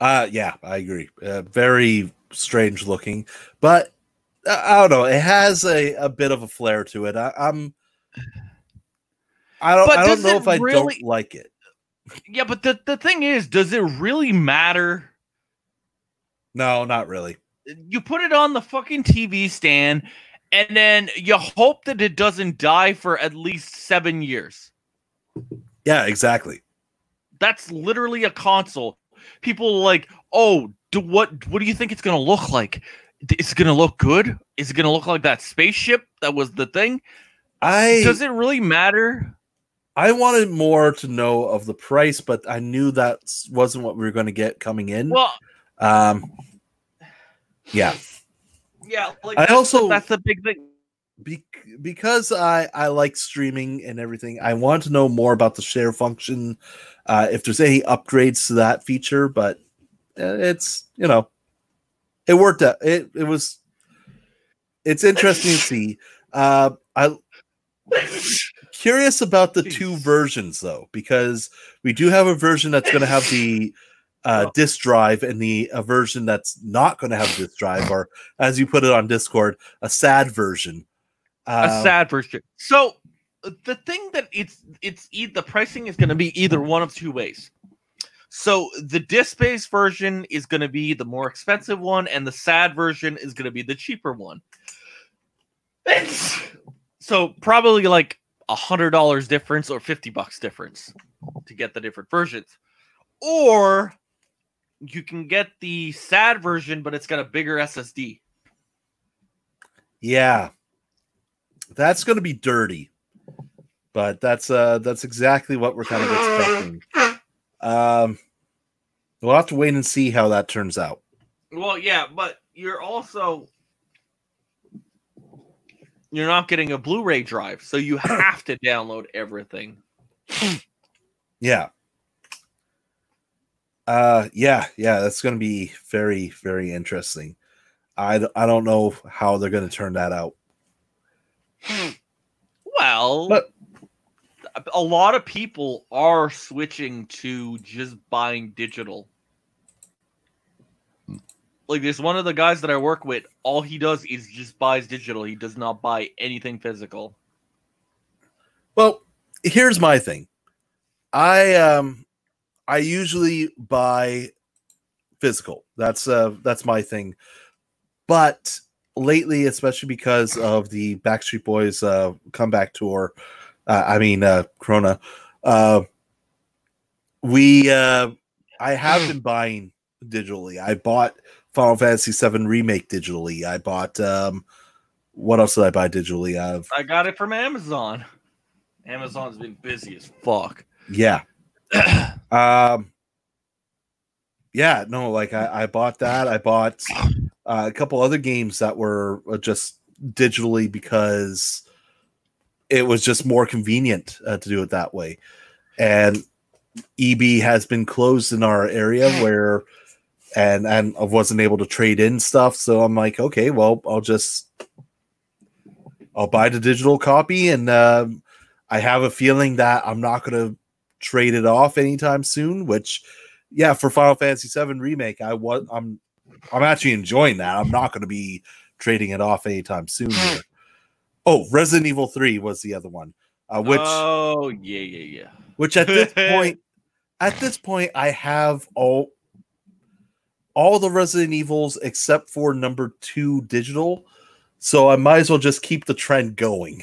Uh yeah, I agree. Uh, very strange looking, but I don't know. It has a, a bit of a flair to it. I, I'm. I don't.
But
I don't know if I
really-
don't like it.
Yeah, but the, the thing is, does it really matter?
No, not really.
You put it on the fucking TV stand, and then you hope that it doesn't die for at least seven years.
Yeah, exactly.
That's literally a console. People are like, oh, do what? What do you think it's gonna look like? Is it gonna look good? Is it gonna look like that spaceship that was the thing?
I
Does it really matter?
I wanted more to know of the price, but I knew that wasn't what we were going to get coming in.
Well,
um, yeah.
yeah. Like
I
that's,
also-
that's the big thing.
Be- because I I like streaming and everything, I want to know more about the share function. Uh, if there's any upgrades to that feature, but uh, it's you know, it worked out. It it was. It's interesting to see. Uh, I curious about the two versions though, because we do have a version that's going to have the uh,
Oh.
disk drive and the a version that's not going to have disk drive, or as you put it on Discord, a sad version.
a
Uh,
sad version. So the thing that it's it's e- the pricing is going to be either one of two ways. So the disc based version is going to be the more expensive one, and the sad version is going to be the cheaper one. It's- so probably like a hundred dollars difference or fifty bucks difference to get the different versions, or you can get the sad version, but it's got a bigger SSD.
Yeah. That's going to be dirty. But that's uh that's exactly what we're kind of expecting. Um we'll have to wait and see how that turns out.
Well, yeah, but you're also you're not getting a Blu-ray drive, so you have to download everything.
Yeah. Uh yeah, yeah, that's going to be very very interesting. I I don't know how they're going to turn that out.
Well,
But-
a lot of people are switching to just buying digital. Like there's one of the guys that I work with, all he does is just buys digital. He does not buy anything physical.
Well, here's my thing. I um I usually buy physical. That's uh that's my thing. but lately, especially because of the Backstreet Boys uh, comeback tour, uh, I mean uh, Corona, uh, we uh, I have been buying digitally. I bought Final Fantasy VII Remake digitally. I bought um, what else did I buy digitally? I've
I got it from Amazon. Amazon's been busy as fuck.
yeah. um yeah, no, like I, I bought that. I bought uh, a couple other games that were uh, just digitally because it was just more convenient uh, to do it that way. And EB has been closed in our area where and and I wasn't able to trade in stuff, so I'm like, okay, well, I'll just I'll buy the digital copy and um I have a feeling that I'm not going to trade it off anytime soon, which yeah, for Final Fantasy 7 remake, I was I'm I'm actually enjoying that. I'm not going to be trading it off anytime soon. Here. Oh, Resident Evil 3 was the other one. Uh, which
oh yeah yeah yeah.
which at this point at this point I have all all the Resident Evils except for number 2 digital. So I might as well just keep the trend going.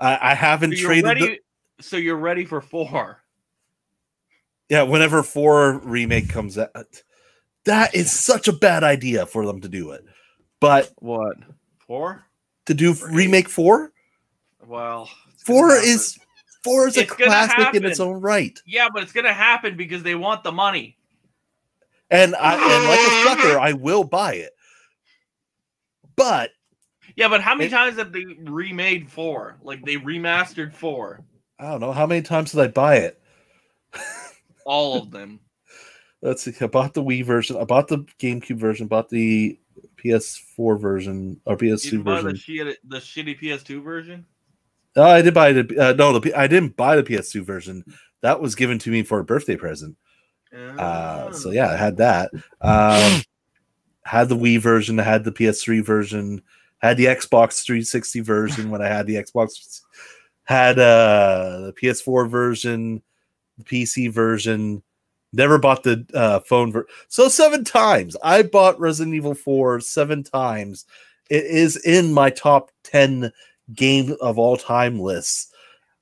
I, I haven't
So
traded
ready.
the,
So you're ready for four.
yeah, whenever 4 remake comes out. That is such a bad idea for them to do it. But
What? Four?
To do remake 4?
Well,
4 is 4 is a
It's gonna
classic in its own right.
yeah, but it's gonna happen because they want the money.
And I and like a sucker, I will buy it. But
Yeah, but how many
It-
times have they remade four? Like they remastered four,
I don't know how many times did I buy it.
all of them.
Let's see. I bought the Wii version. I bought the GameCube version. Bought the PS4 version or PS2
didn't buy the
version.
shit, the shitty PS2 version.
Oh, I did buy the. Uh, no, the, I didn't buy the PS2 version. That was given to me for a birthday present. Uh, so yeah, I had that. Um, had the Wii version. I had the PS3 version. Had the Xbox 360 version when I had the Xbox. Had uh, the PS4 version, the PC version. Never bought the uh, phone ver- So seven times I bought Resident Evil 4 seven times. It is in my top ten game of all time lists.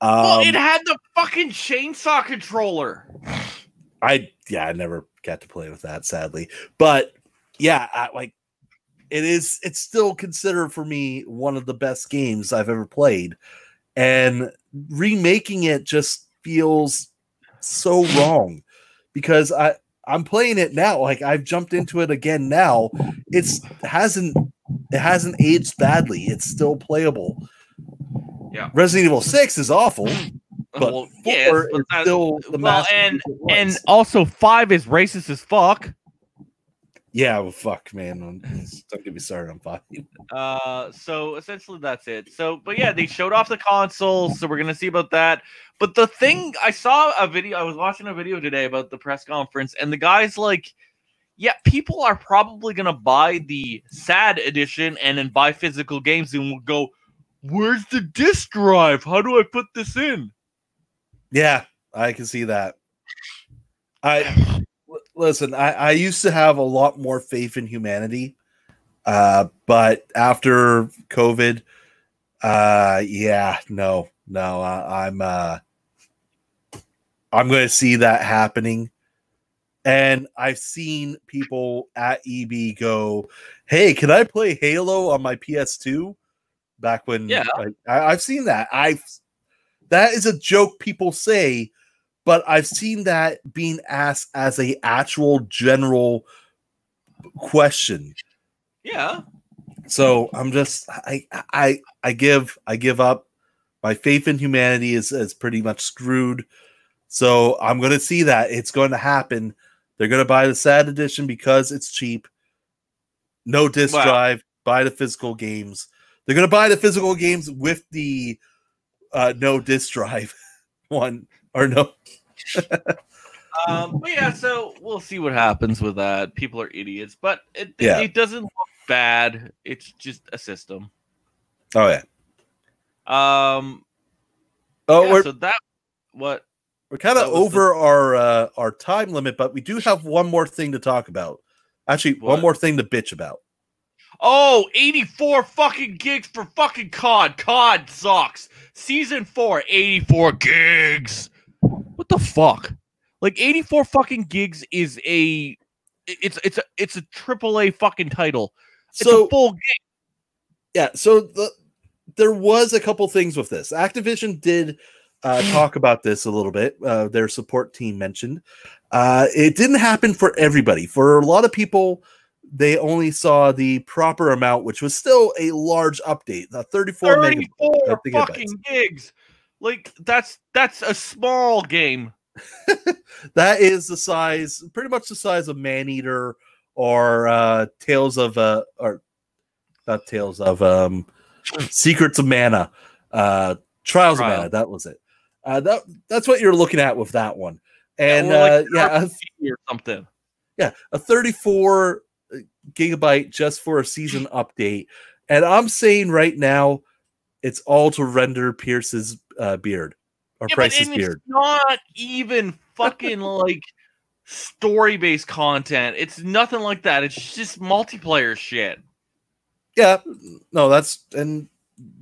Um,
well, it had the fucking chainsaw controller.
I yeah, I never got to play with that, sadly. But yeah, I, like it is. It's still considered for me one of the best games I've ever played, and remaking it just feels so wrong because I I'm playing it now. Like I've jumped into it again now. It's hasn't it hasn't aged badly. It's still playable.
Yeah.
Resident Evil Six is awful, but
well,
four is still the
well, and and also five is racist as fuck.
Yeah, well, fuck, man. Don't get me started on five.
Uh, so essentially that's it. So, but yeah, they showed off the console, so we're gonna see about that. But the thing I saw a video, I was watching a video today about the press conference, and the guy's like, "Yeah, people are probably gonna buy the sad edition and then buy physical games, and will go, where's the disc drive? How do I put this in?"
Yeah, I can see that. I listen. I, I used to have a lot more faith in humanity, uh, but after COVID, uh, yeah, no, no, I, I'm uh, I'm going to see that happening. And I've seen people at EB go, "Hey, can I play Halo on my PS2?" Back when,
Yeah.
I, I've seen that. I've that is a joke people say, but I've seen that being asked as a actual general question.
Yeah,
So I'm just I I I give I give up. My faith in humanity is is pretty much screwed. So I'm gonna see that it's going to happen. They're gonna buy the sad edition because it's cheap. No disc
Wow.
drive. Buy the physical games. They're gonna buy the physical games with the uh, no disc drive one or no.
um, but yeah, so we'll see what happens with that. People are idiots, but it
Yeah.
it doesn't look bad. It's just a system.
Oh yeah.
Um,
Oh,
yeah, so that what
we're kind of
was the-
over our uh, our time limit, but we do have one more thing to talk about. Actually, one more thing to bitch about.
Oh, 84 fucking gigs for fucking COD. COD sucks. Season 4, 84 gigs. What the fuck? Like 84 fucking gigs is a it's it's a it's a triple A fucking title. It's
So
a full game.
yeah, so the, there was a couple things with this. Activision did uh, talk about this a little bit. Uh, their support team mentioned uh, it didn't happen for everybody. For a lot of people, they only saw the proper amount, which was still a large update. The 34
34
uh, gigabytes.
fucking gigs. Like that's that's a small game.
that is the size, pretty much the size of Maneater or uh, Tales of uh, or not Tales of um, Secrets of Mana, uh, Trials
Trial.
of Mana. That was it. Uh, that that's what you're looking at with that one, and
or like
uh, yeah, a,
or something.
yeah, a 34 gigabyte just for a season update, and I'm saying right now, it's all to render Pierce's uh, beard or
Yeah,
Price's beard.
it's not even fucking like story based content. It's nothing like that. It's just multiplayer shit.
Yeah, no, that's and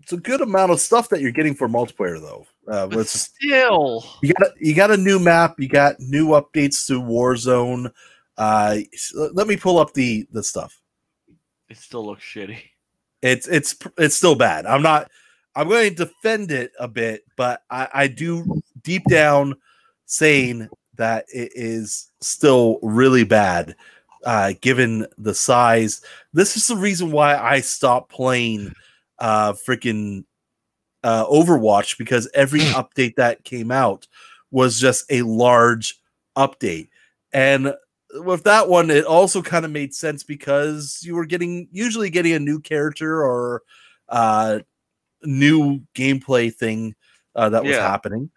it's a good amount of stuff that you're getting for multiplayer though. Uh,
But still,
you got a, you got a new map, you got new updates to Warzone. Uh, let me pull up the the stuff.
it still looks shitty.
It's it's it's still bad. I'm not. I'm going to defend it a bit, but I, I do deep down saying that it is still really bad, uh, given the size. This is the reason why I stopped playing uh, freaking uh, Overwatch because every update that came out was just a large update. And with that one, it also kind of made sense because you were getting usually getting a new character or uh, new gameplay thing uh, that was
Yeah.
happening.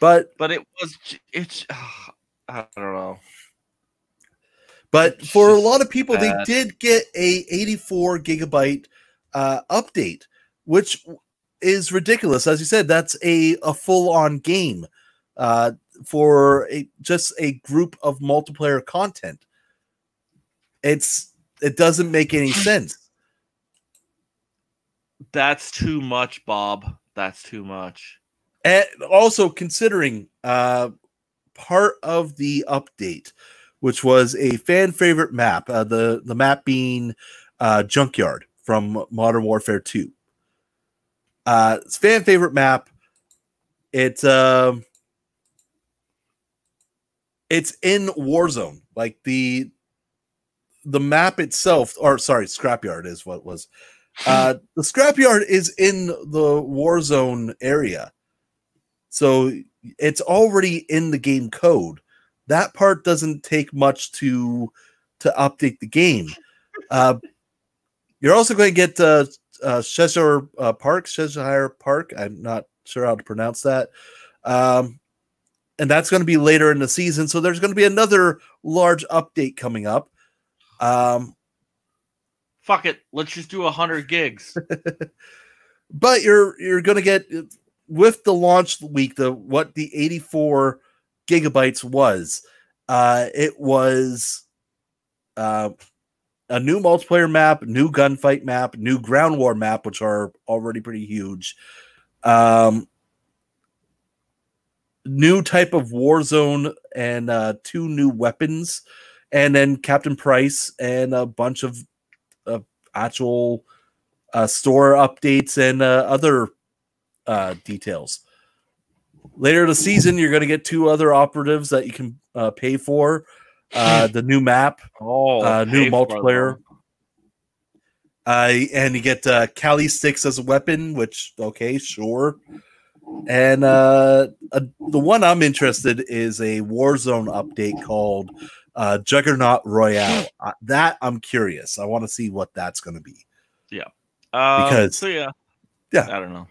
But
But it was it's I don't know.
but
It's
for a lot of people, they did get a 84 gigabyte uh, update, which is ridiculous. As you said, that's a, a full on game uh, for a, just a group of multiplayer content. It's it doesn't make any sense.
That's too much, Bob. That's too much.
and also considering uh part of the update which was a fan favorite map uh, the the map being uh junkyard from modern warfare 2 uh it's fan favorite map it's um it's in warzone like the the map itself or sorry scrapyard is what was uh the scrapyard is in the warzone area so it's already in the game code. That part doesn't take much to to update the game. Uh, you're also going to get uh, uh, Cheshire uh, Park, Cheshire Park. I'm not sure how to pronounce that. Um, and that's going to be later in the season. So there's going to be another large update coming up. Um,
Fuck it. Let's just do hundred gigs.
but you're you're to get with the launch week the what the 84 gigabytes was uh it was uh a new multiplayer map new gunfight map new ground war map which are already pretty huge um new type of war zone and uh two new weapons and then captain price and a bunch of actual uh store updates and uh, other uh, details. Later in the season, you're going to get two other operatives that you can uh, pay for. Uh, the new map,
Oh,
uh, new multiplayer, uh, and you get uh, Kali sticks as a weapon. Which okay, sure. And uh, uh, the one I'm interested is a Warzone update called uh, Juggernaut Royale. Uh, that I'm curious. I want to see what that's going to be. Yeah.
Um,
because-
so yeah,
Yeah.
I don't know.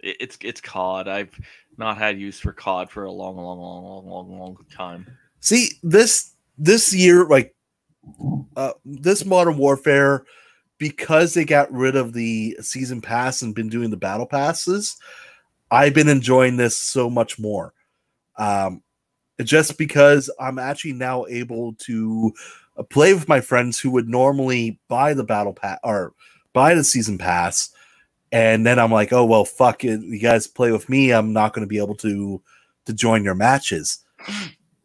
It, it's it's COD. I've not had use for COD for a long, long, long, long, long, long time.
See this this year, like uh, this Modern Warfare, because they got rid of the season pass and been doing the battle passes. I've been enjoying this so much more. Um, just because I'm actually now able to uh, play with my friends who would normally buy the battle pass or buy the season pass, and then I'm like, oh well, fuck it, you guys play with me. I'm not going to be able to to join your matches.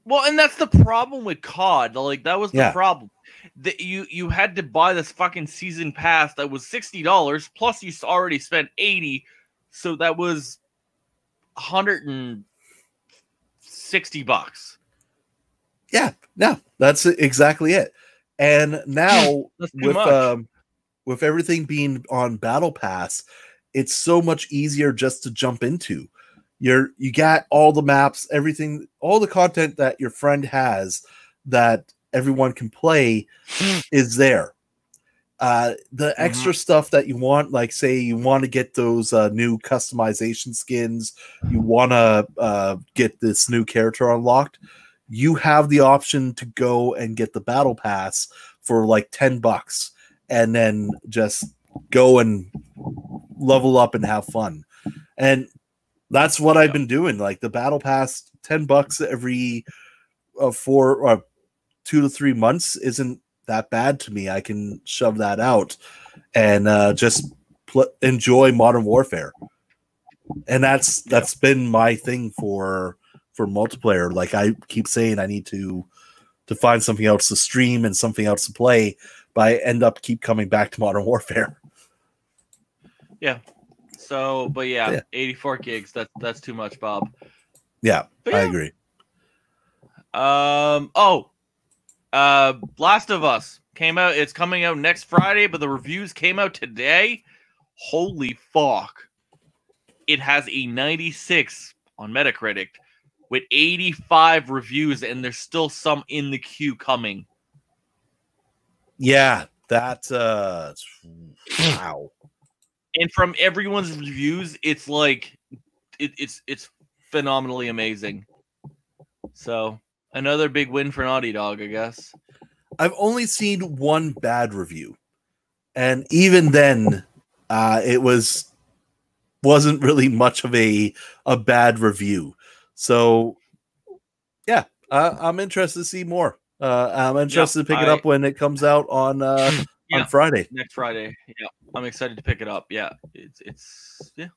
Well, and that's the problem with COD. Like that was the
Yeah.
problem. That you you had to buy this fucking season pass that was sixty dollars plus you already spent eighty, so that was hundred and sixty bucks.
Yeah, no, that's exactly it. And now with
much.
um with everything being on battle pass it's so much easier just to jump into you're you got all the maps everything all the content that your friend has that everyone can play is there uh the extra stuff that you want like say you want to get those uh, new customization skins you want to uh, get this new character unlocked you have the option to go and get the battle pass for like 10 bucks and then just go and level up and have fun. And that's what I've been doing. Like the battle pass, 10 bucks every uh, four or two to three months isn't that bad to me. I can shove that out and uh, just pl- enjoy modern warfare. And that's that's been my thing for for multiplayer. Like I keep saying I need to to find something else to stream and something else to play, but I end up keep coming back to Modern Warfare. Yeah.
So, but yeah,
Yeah.
eighty four gigs. That's that's too much, Bob.
Yeah,
But
I agree.
Um. Oh, uh, Last of Us came out. It's coming out next Friday, but the reviews came out today. Holy fuck! It has a ninety six on Metacritic with eighty five reviews, and there's still some in the queue coming.
Yeah, that's uh wow.
And from everyone's reviews, it's like it, it's it's phenomenally amazing. So another big win for Naughty Dog, I guess.
I've only seen one bad review. And even then, uh it was wasn't really much of a a bad review. So yeah, uh, I'm interested to see more. Uh, I'm interested to pick it up when it comes out on uh,
Yeah.
on Friday.
next Friday. Yeah, I'm excited to pick it up. Yeah, it's it's yeah.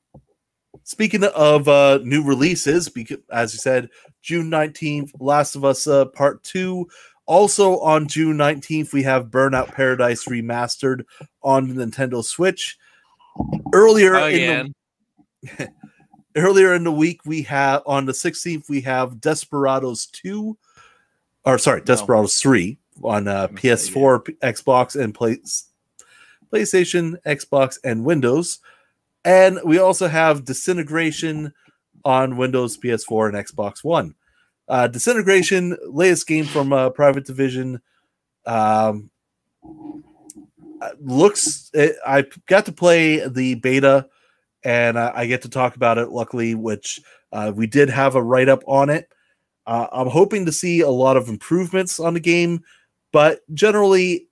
Speaking of uh, new releases, because as you said, June 19th, Last of Us uh, Part 2. Also on June 19th, we have Burnout Paradise Remastered on Nintendo Switch. Earlier in the earlier in the week, we have on the 16th, we have Desperados 2. Or sorry,
No.
Desperados 3 on uh, PS4, P- Xbox, and Play- PlayStation, Xbox, and Windows. And we also have Disintegration on Windows, PS4, and Xbox One. Uh, Disintegration, latest game from uh, Private Division, um, uh, looks. It, I got to play the beta, and I, I get to talk about it. Luckily, which uh, we did have a write up on it. Uh, I'm hoping to see a lot of improvements on the game, but generally,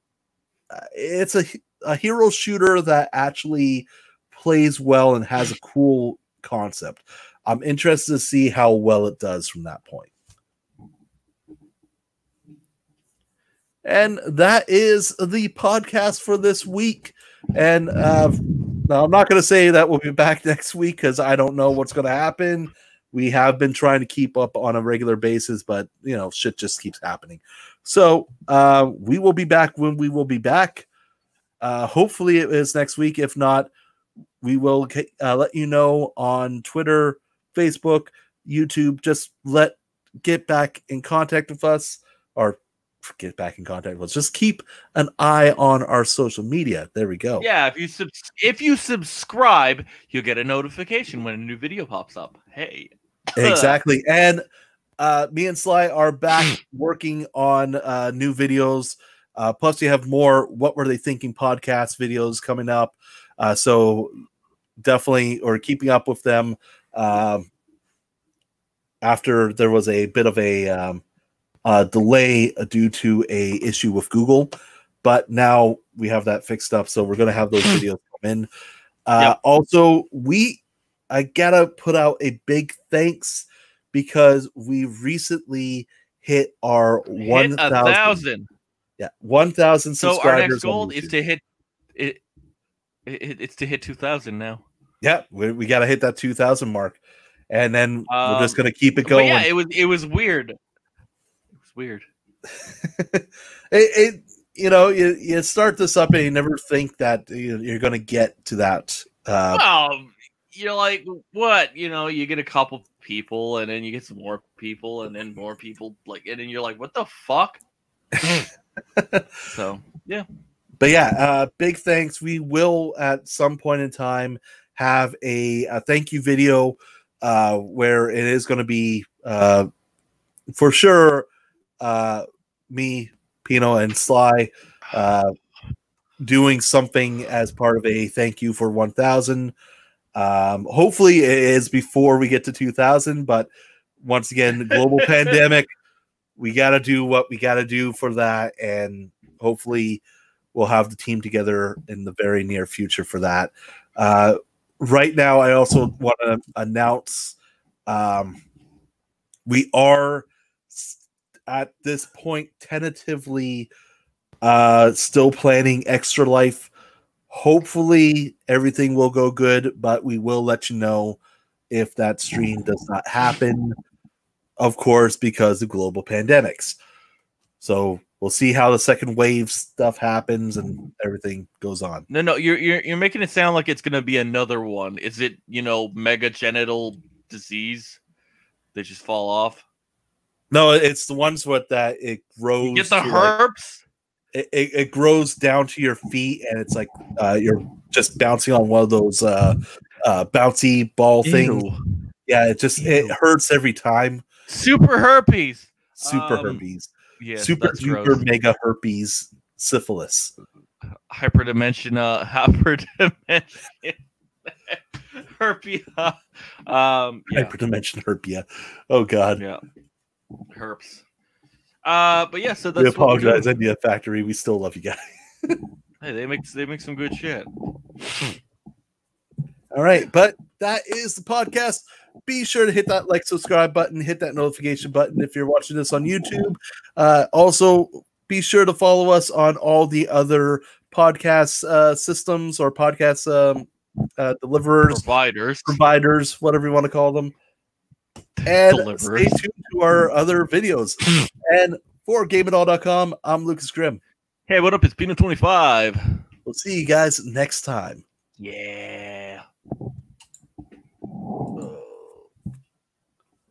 uh, it's a a hero shooter that actually plays well and has a cool concept. I'm interested to see how well it does from that point. And that is the podcast for this week. And uh, now I'm not going to say that we'll be back next week because I don't know what's going to happen. We have been trying to keep up on a regular basis, but you know, shit just keeps happening. So uh, we will be back when we will be back. Uh, hopefully, it is next week. If not, we will uh, let you know on Twitter, Facebook, YouTube. Just let get back in contact with us or get back in contact with us. Just keep an eye on our social media. There we go.
yeah. If you sub- if you subscribe, you'll get a notification when a new video pops up. Hey,
exactly. And uh, me and Sly are back working on uh, new videos. Uh, plus, we have more "What Were They Thinking" podcast videos coming up. Uh, so definitely, or keeping up with them. Um, after there was a bit of a um, uh, delay due to a issue with Google, but now we have that fixed up. So we're going to have those videos come in. Uh,
Yep.
Also, we I gotta put out a big thanks because we recently hit our
hit
thousand.
thousand.
Yeah, one thousand
So our next goal is to hit it, it. It's to hit two thousand now.
Yeah, we, we got to hit that two thousand mark, and then we're just
Um,
gonna keep it going.
yeah, it was it was weird. It was weird.
it, it you know you, you start this up and you never think that you- you're going to get to that uh
well, you're like, what? You know, you get a couple people, and then you get some more people, and then more people, like, and then you're like, what the fuck? so yeah,
but yeah uh big thanks. We will at some point in time have a, a thank you video uh where it is going to be uh for sure uh me pino and sly uh doing something as part of a thank you for 1000 um hopefully it is before we get to 2000 but once again global pandemic we got to do what we got to do for that and hopefully we'll have the team together in the very near future for that. Uh right now i also want to announce um we are at this point tentatively uh still planning extra life. Hopefully everything will go good but we will let you know if that stream does not happen of course because of global pandemics. So we'll see how the second wave stuff happens and everything goes on
no, no, you're you're you're making it sound like it's gonna be another one. Is it you know mega genital disease? They just fall off.
no it's the ones with that it grows
You get the
to, like,
herpes.
it, it, it grows down to your feet and it's like uh, you're just bouncing on one of those uh, uh, bouncy ball things
Ew.
yeah it just it hurts every time
Super herpes.
super
Um,
herpes
Yeah,
super duper
gross.
mega herpes syphilis.
Hyperdimension uh hyperdimension. Herpia um yeah,
hyperdimension herpia. Oh god.
Yeah. Herps. Uh but yeah so
we
that's we're
apologize Idea Factory. We still love you guys.
Hey they make they make some good shit.
All right, but that is the podcast. Be sure to hit that like, subscribe button, hit that notification button if you're watching this on YouTube. Uh, also, be sure to follow us on all the other podcast uh, systems or podcast um, uh, deliverers,
providers
providers, whatever you want to call them. And
Deliverers.
stay tuned to our other videos. and for GameItAll.com, I'm Lucas Grimm.
hey what up it's pino 25
We'll see you guys next time.
yeah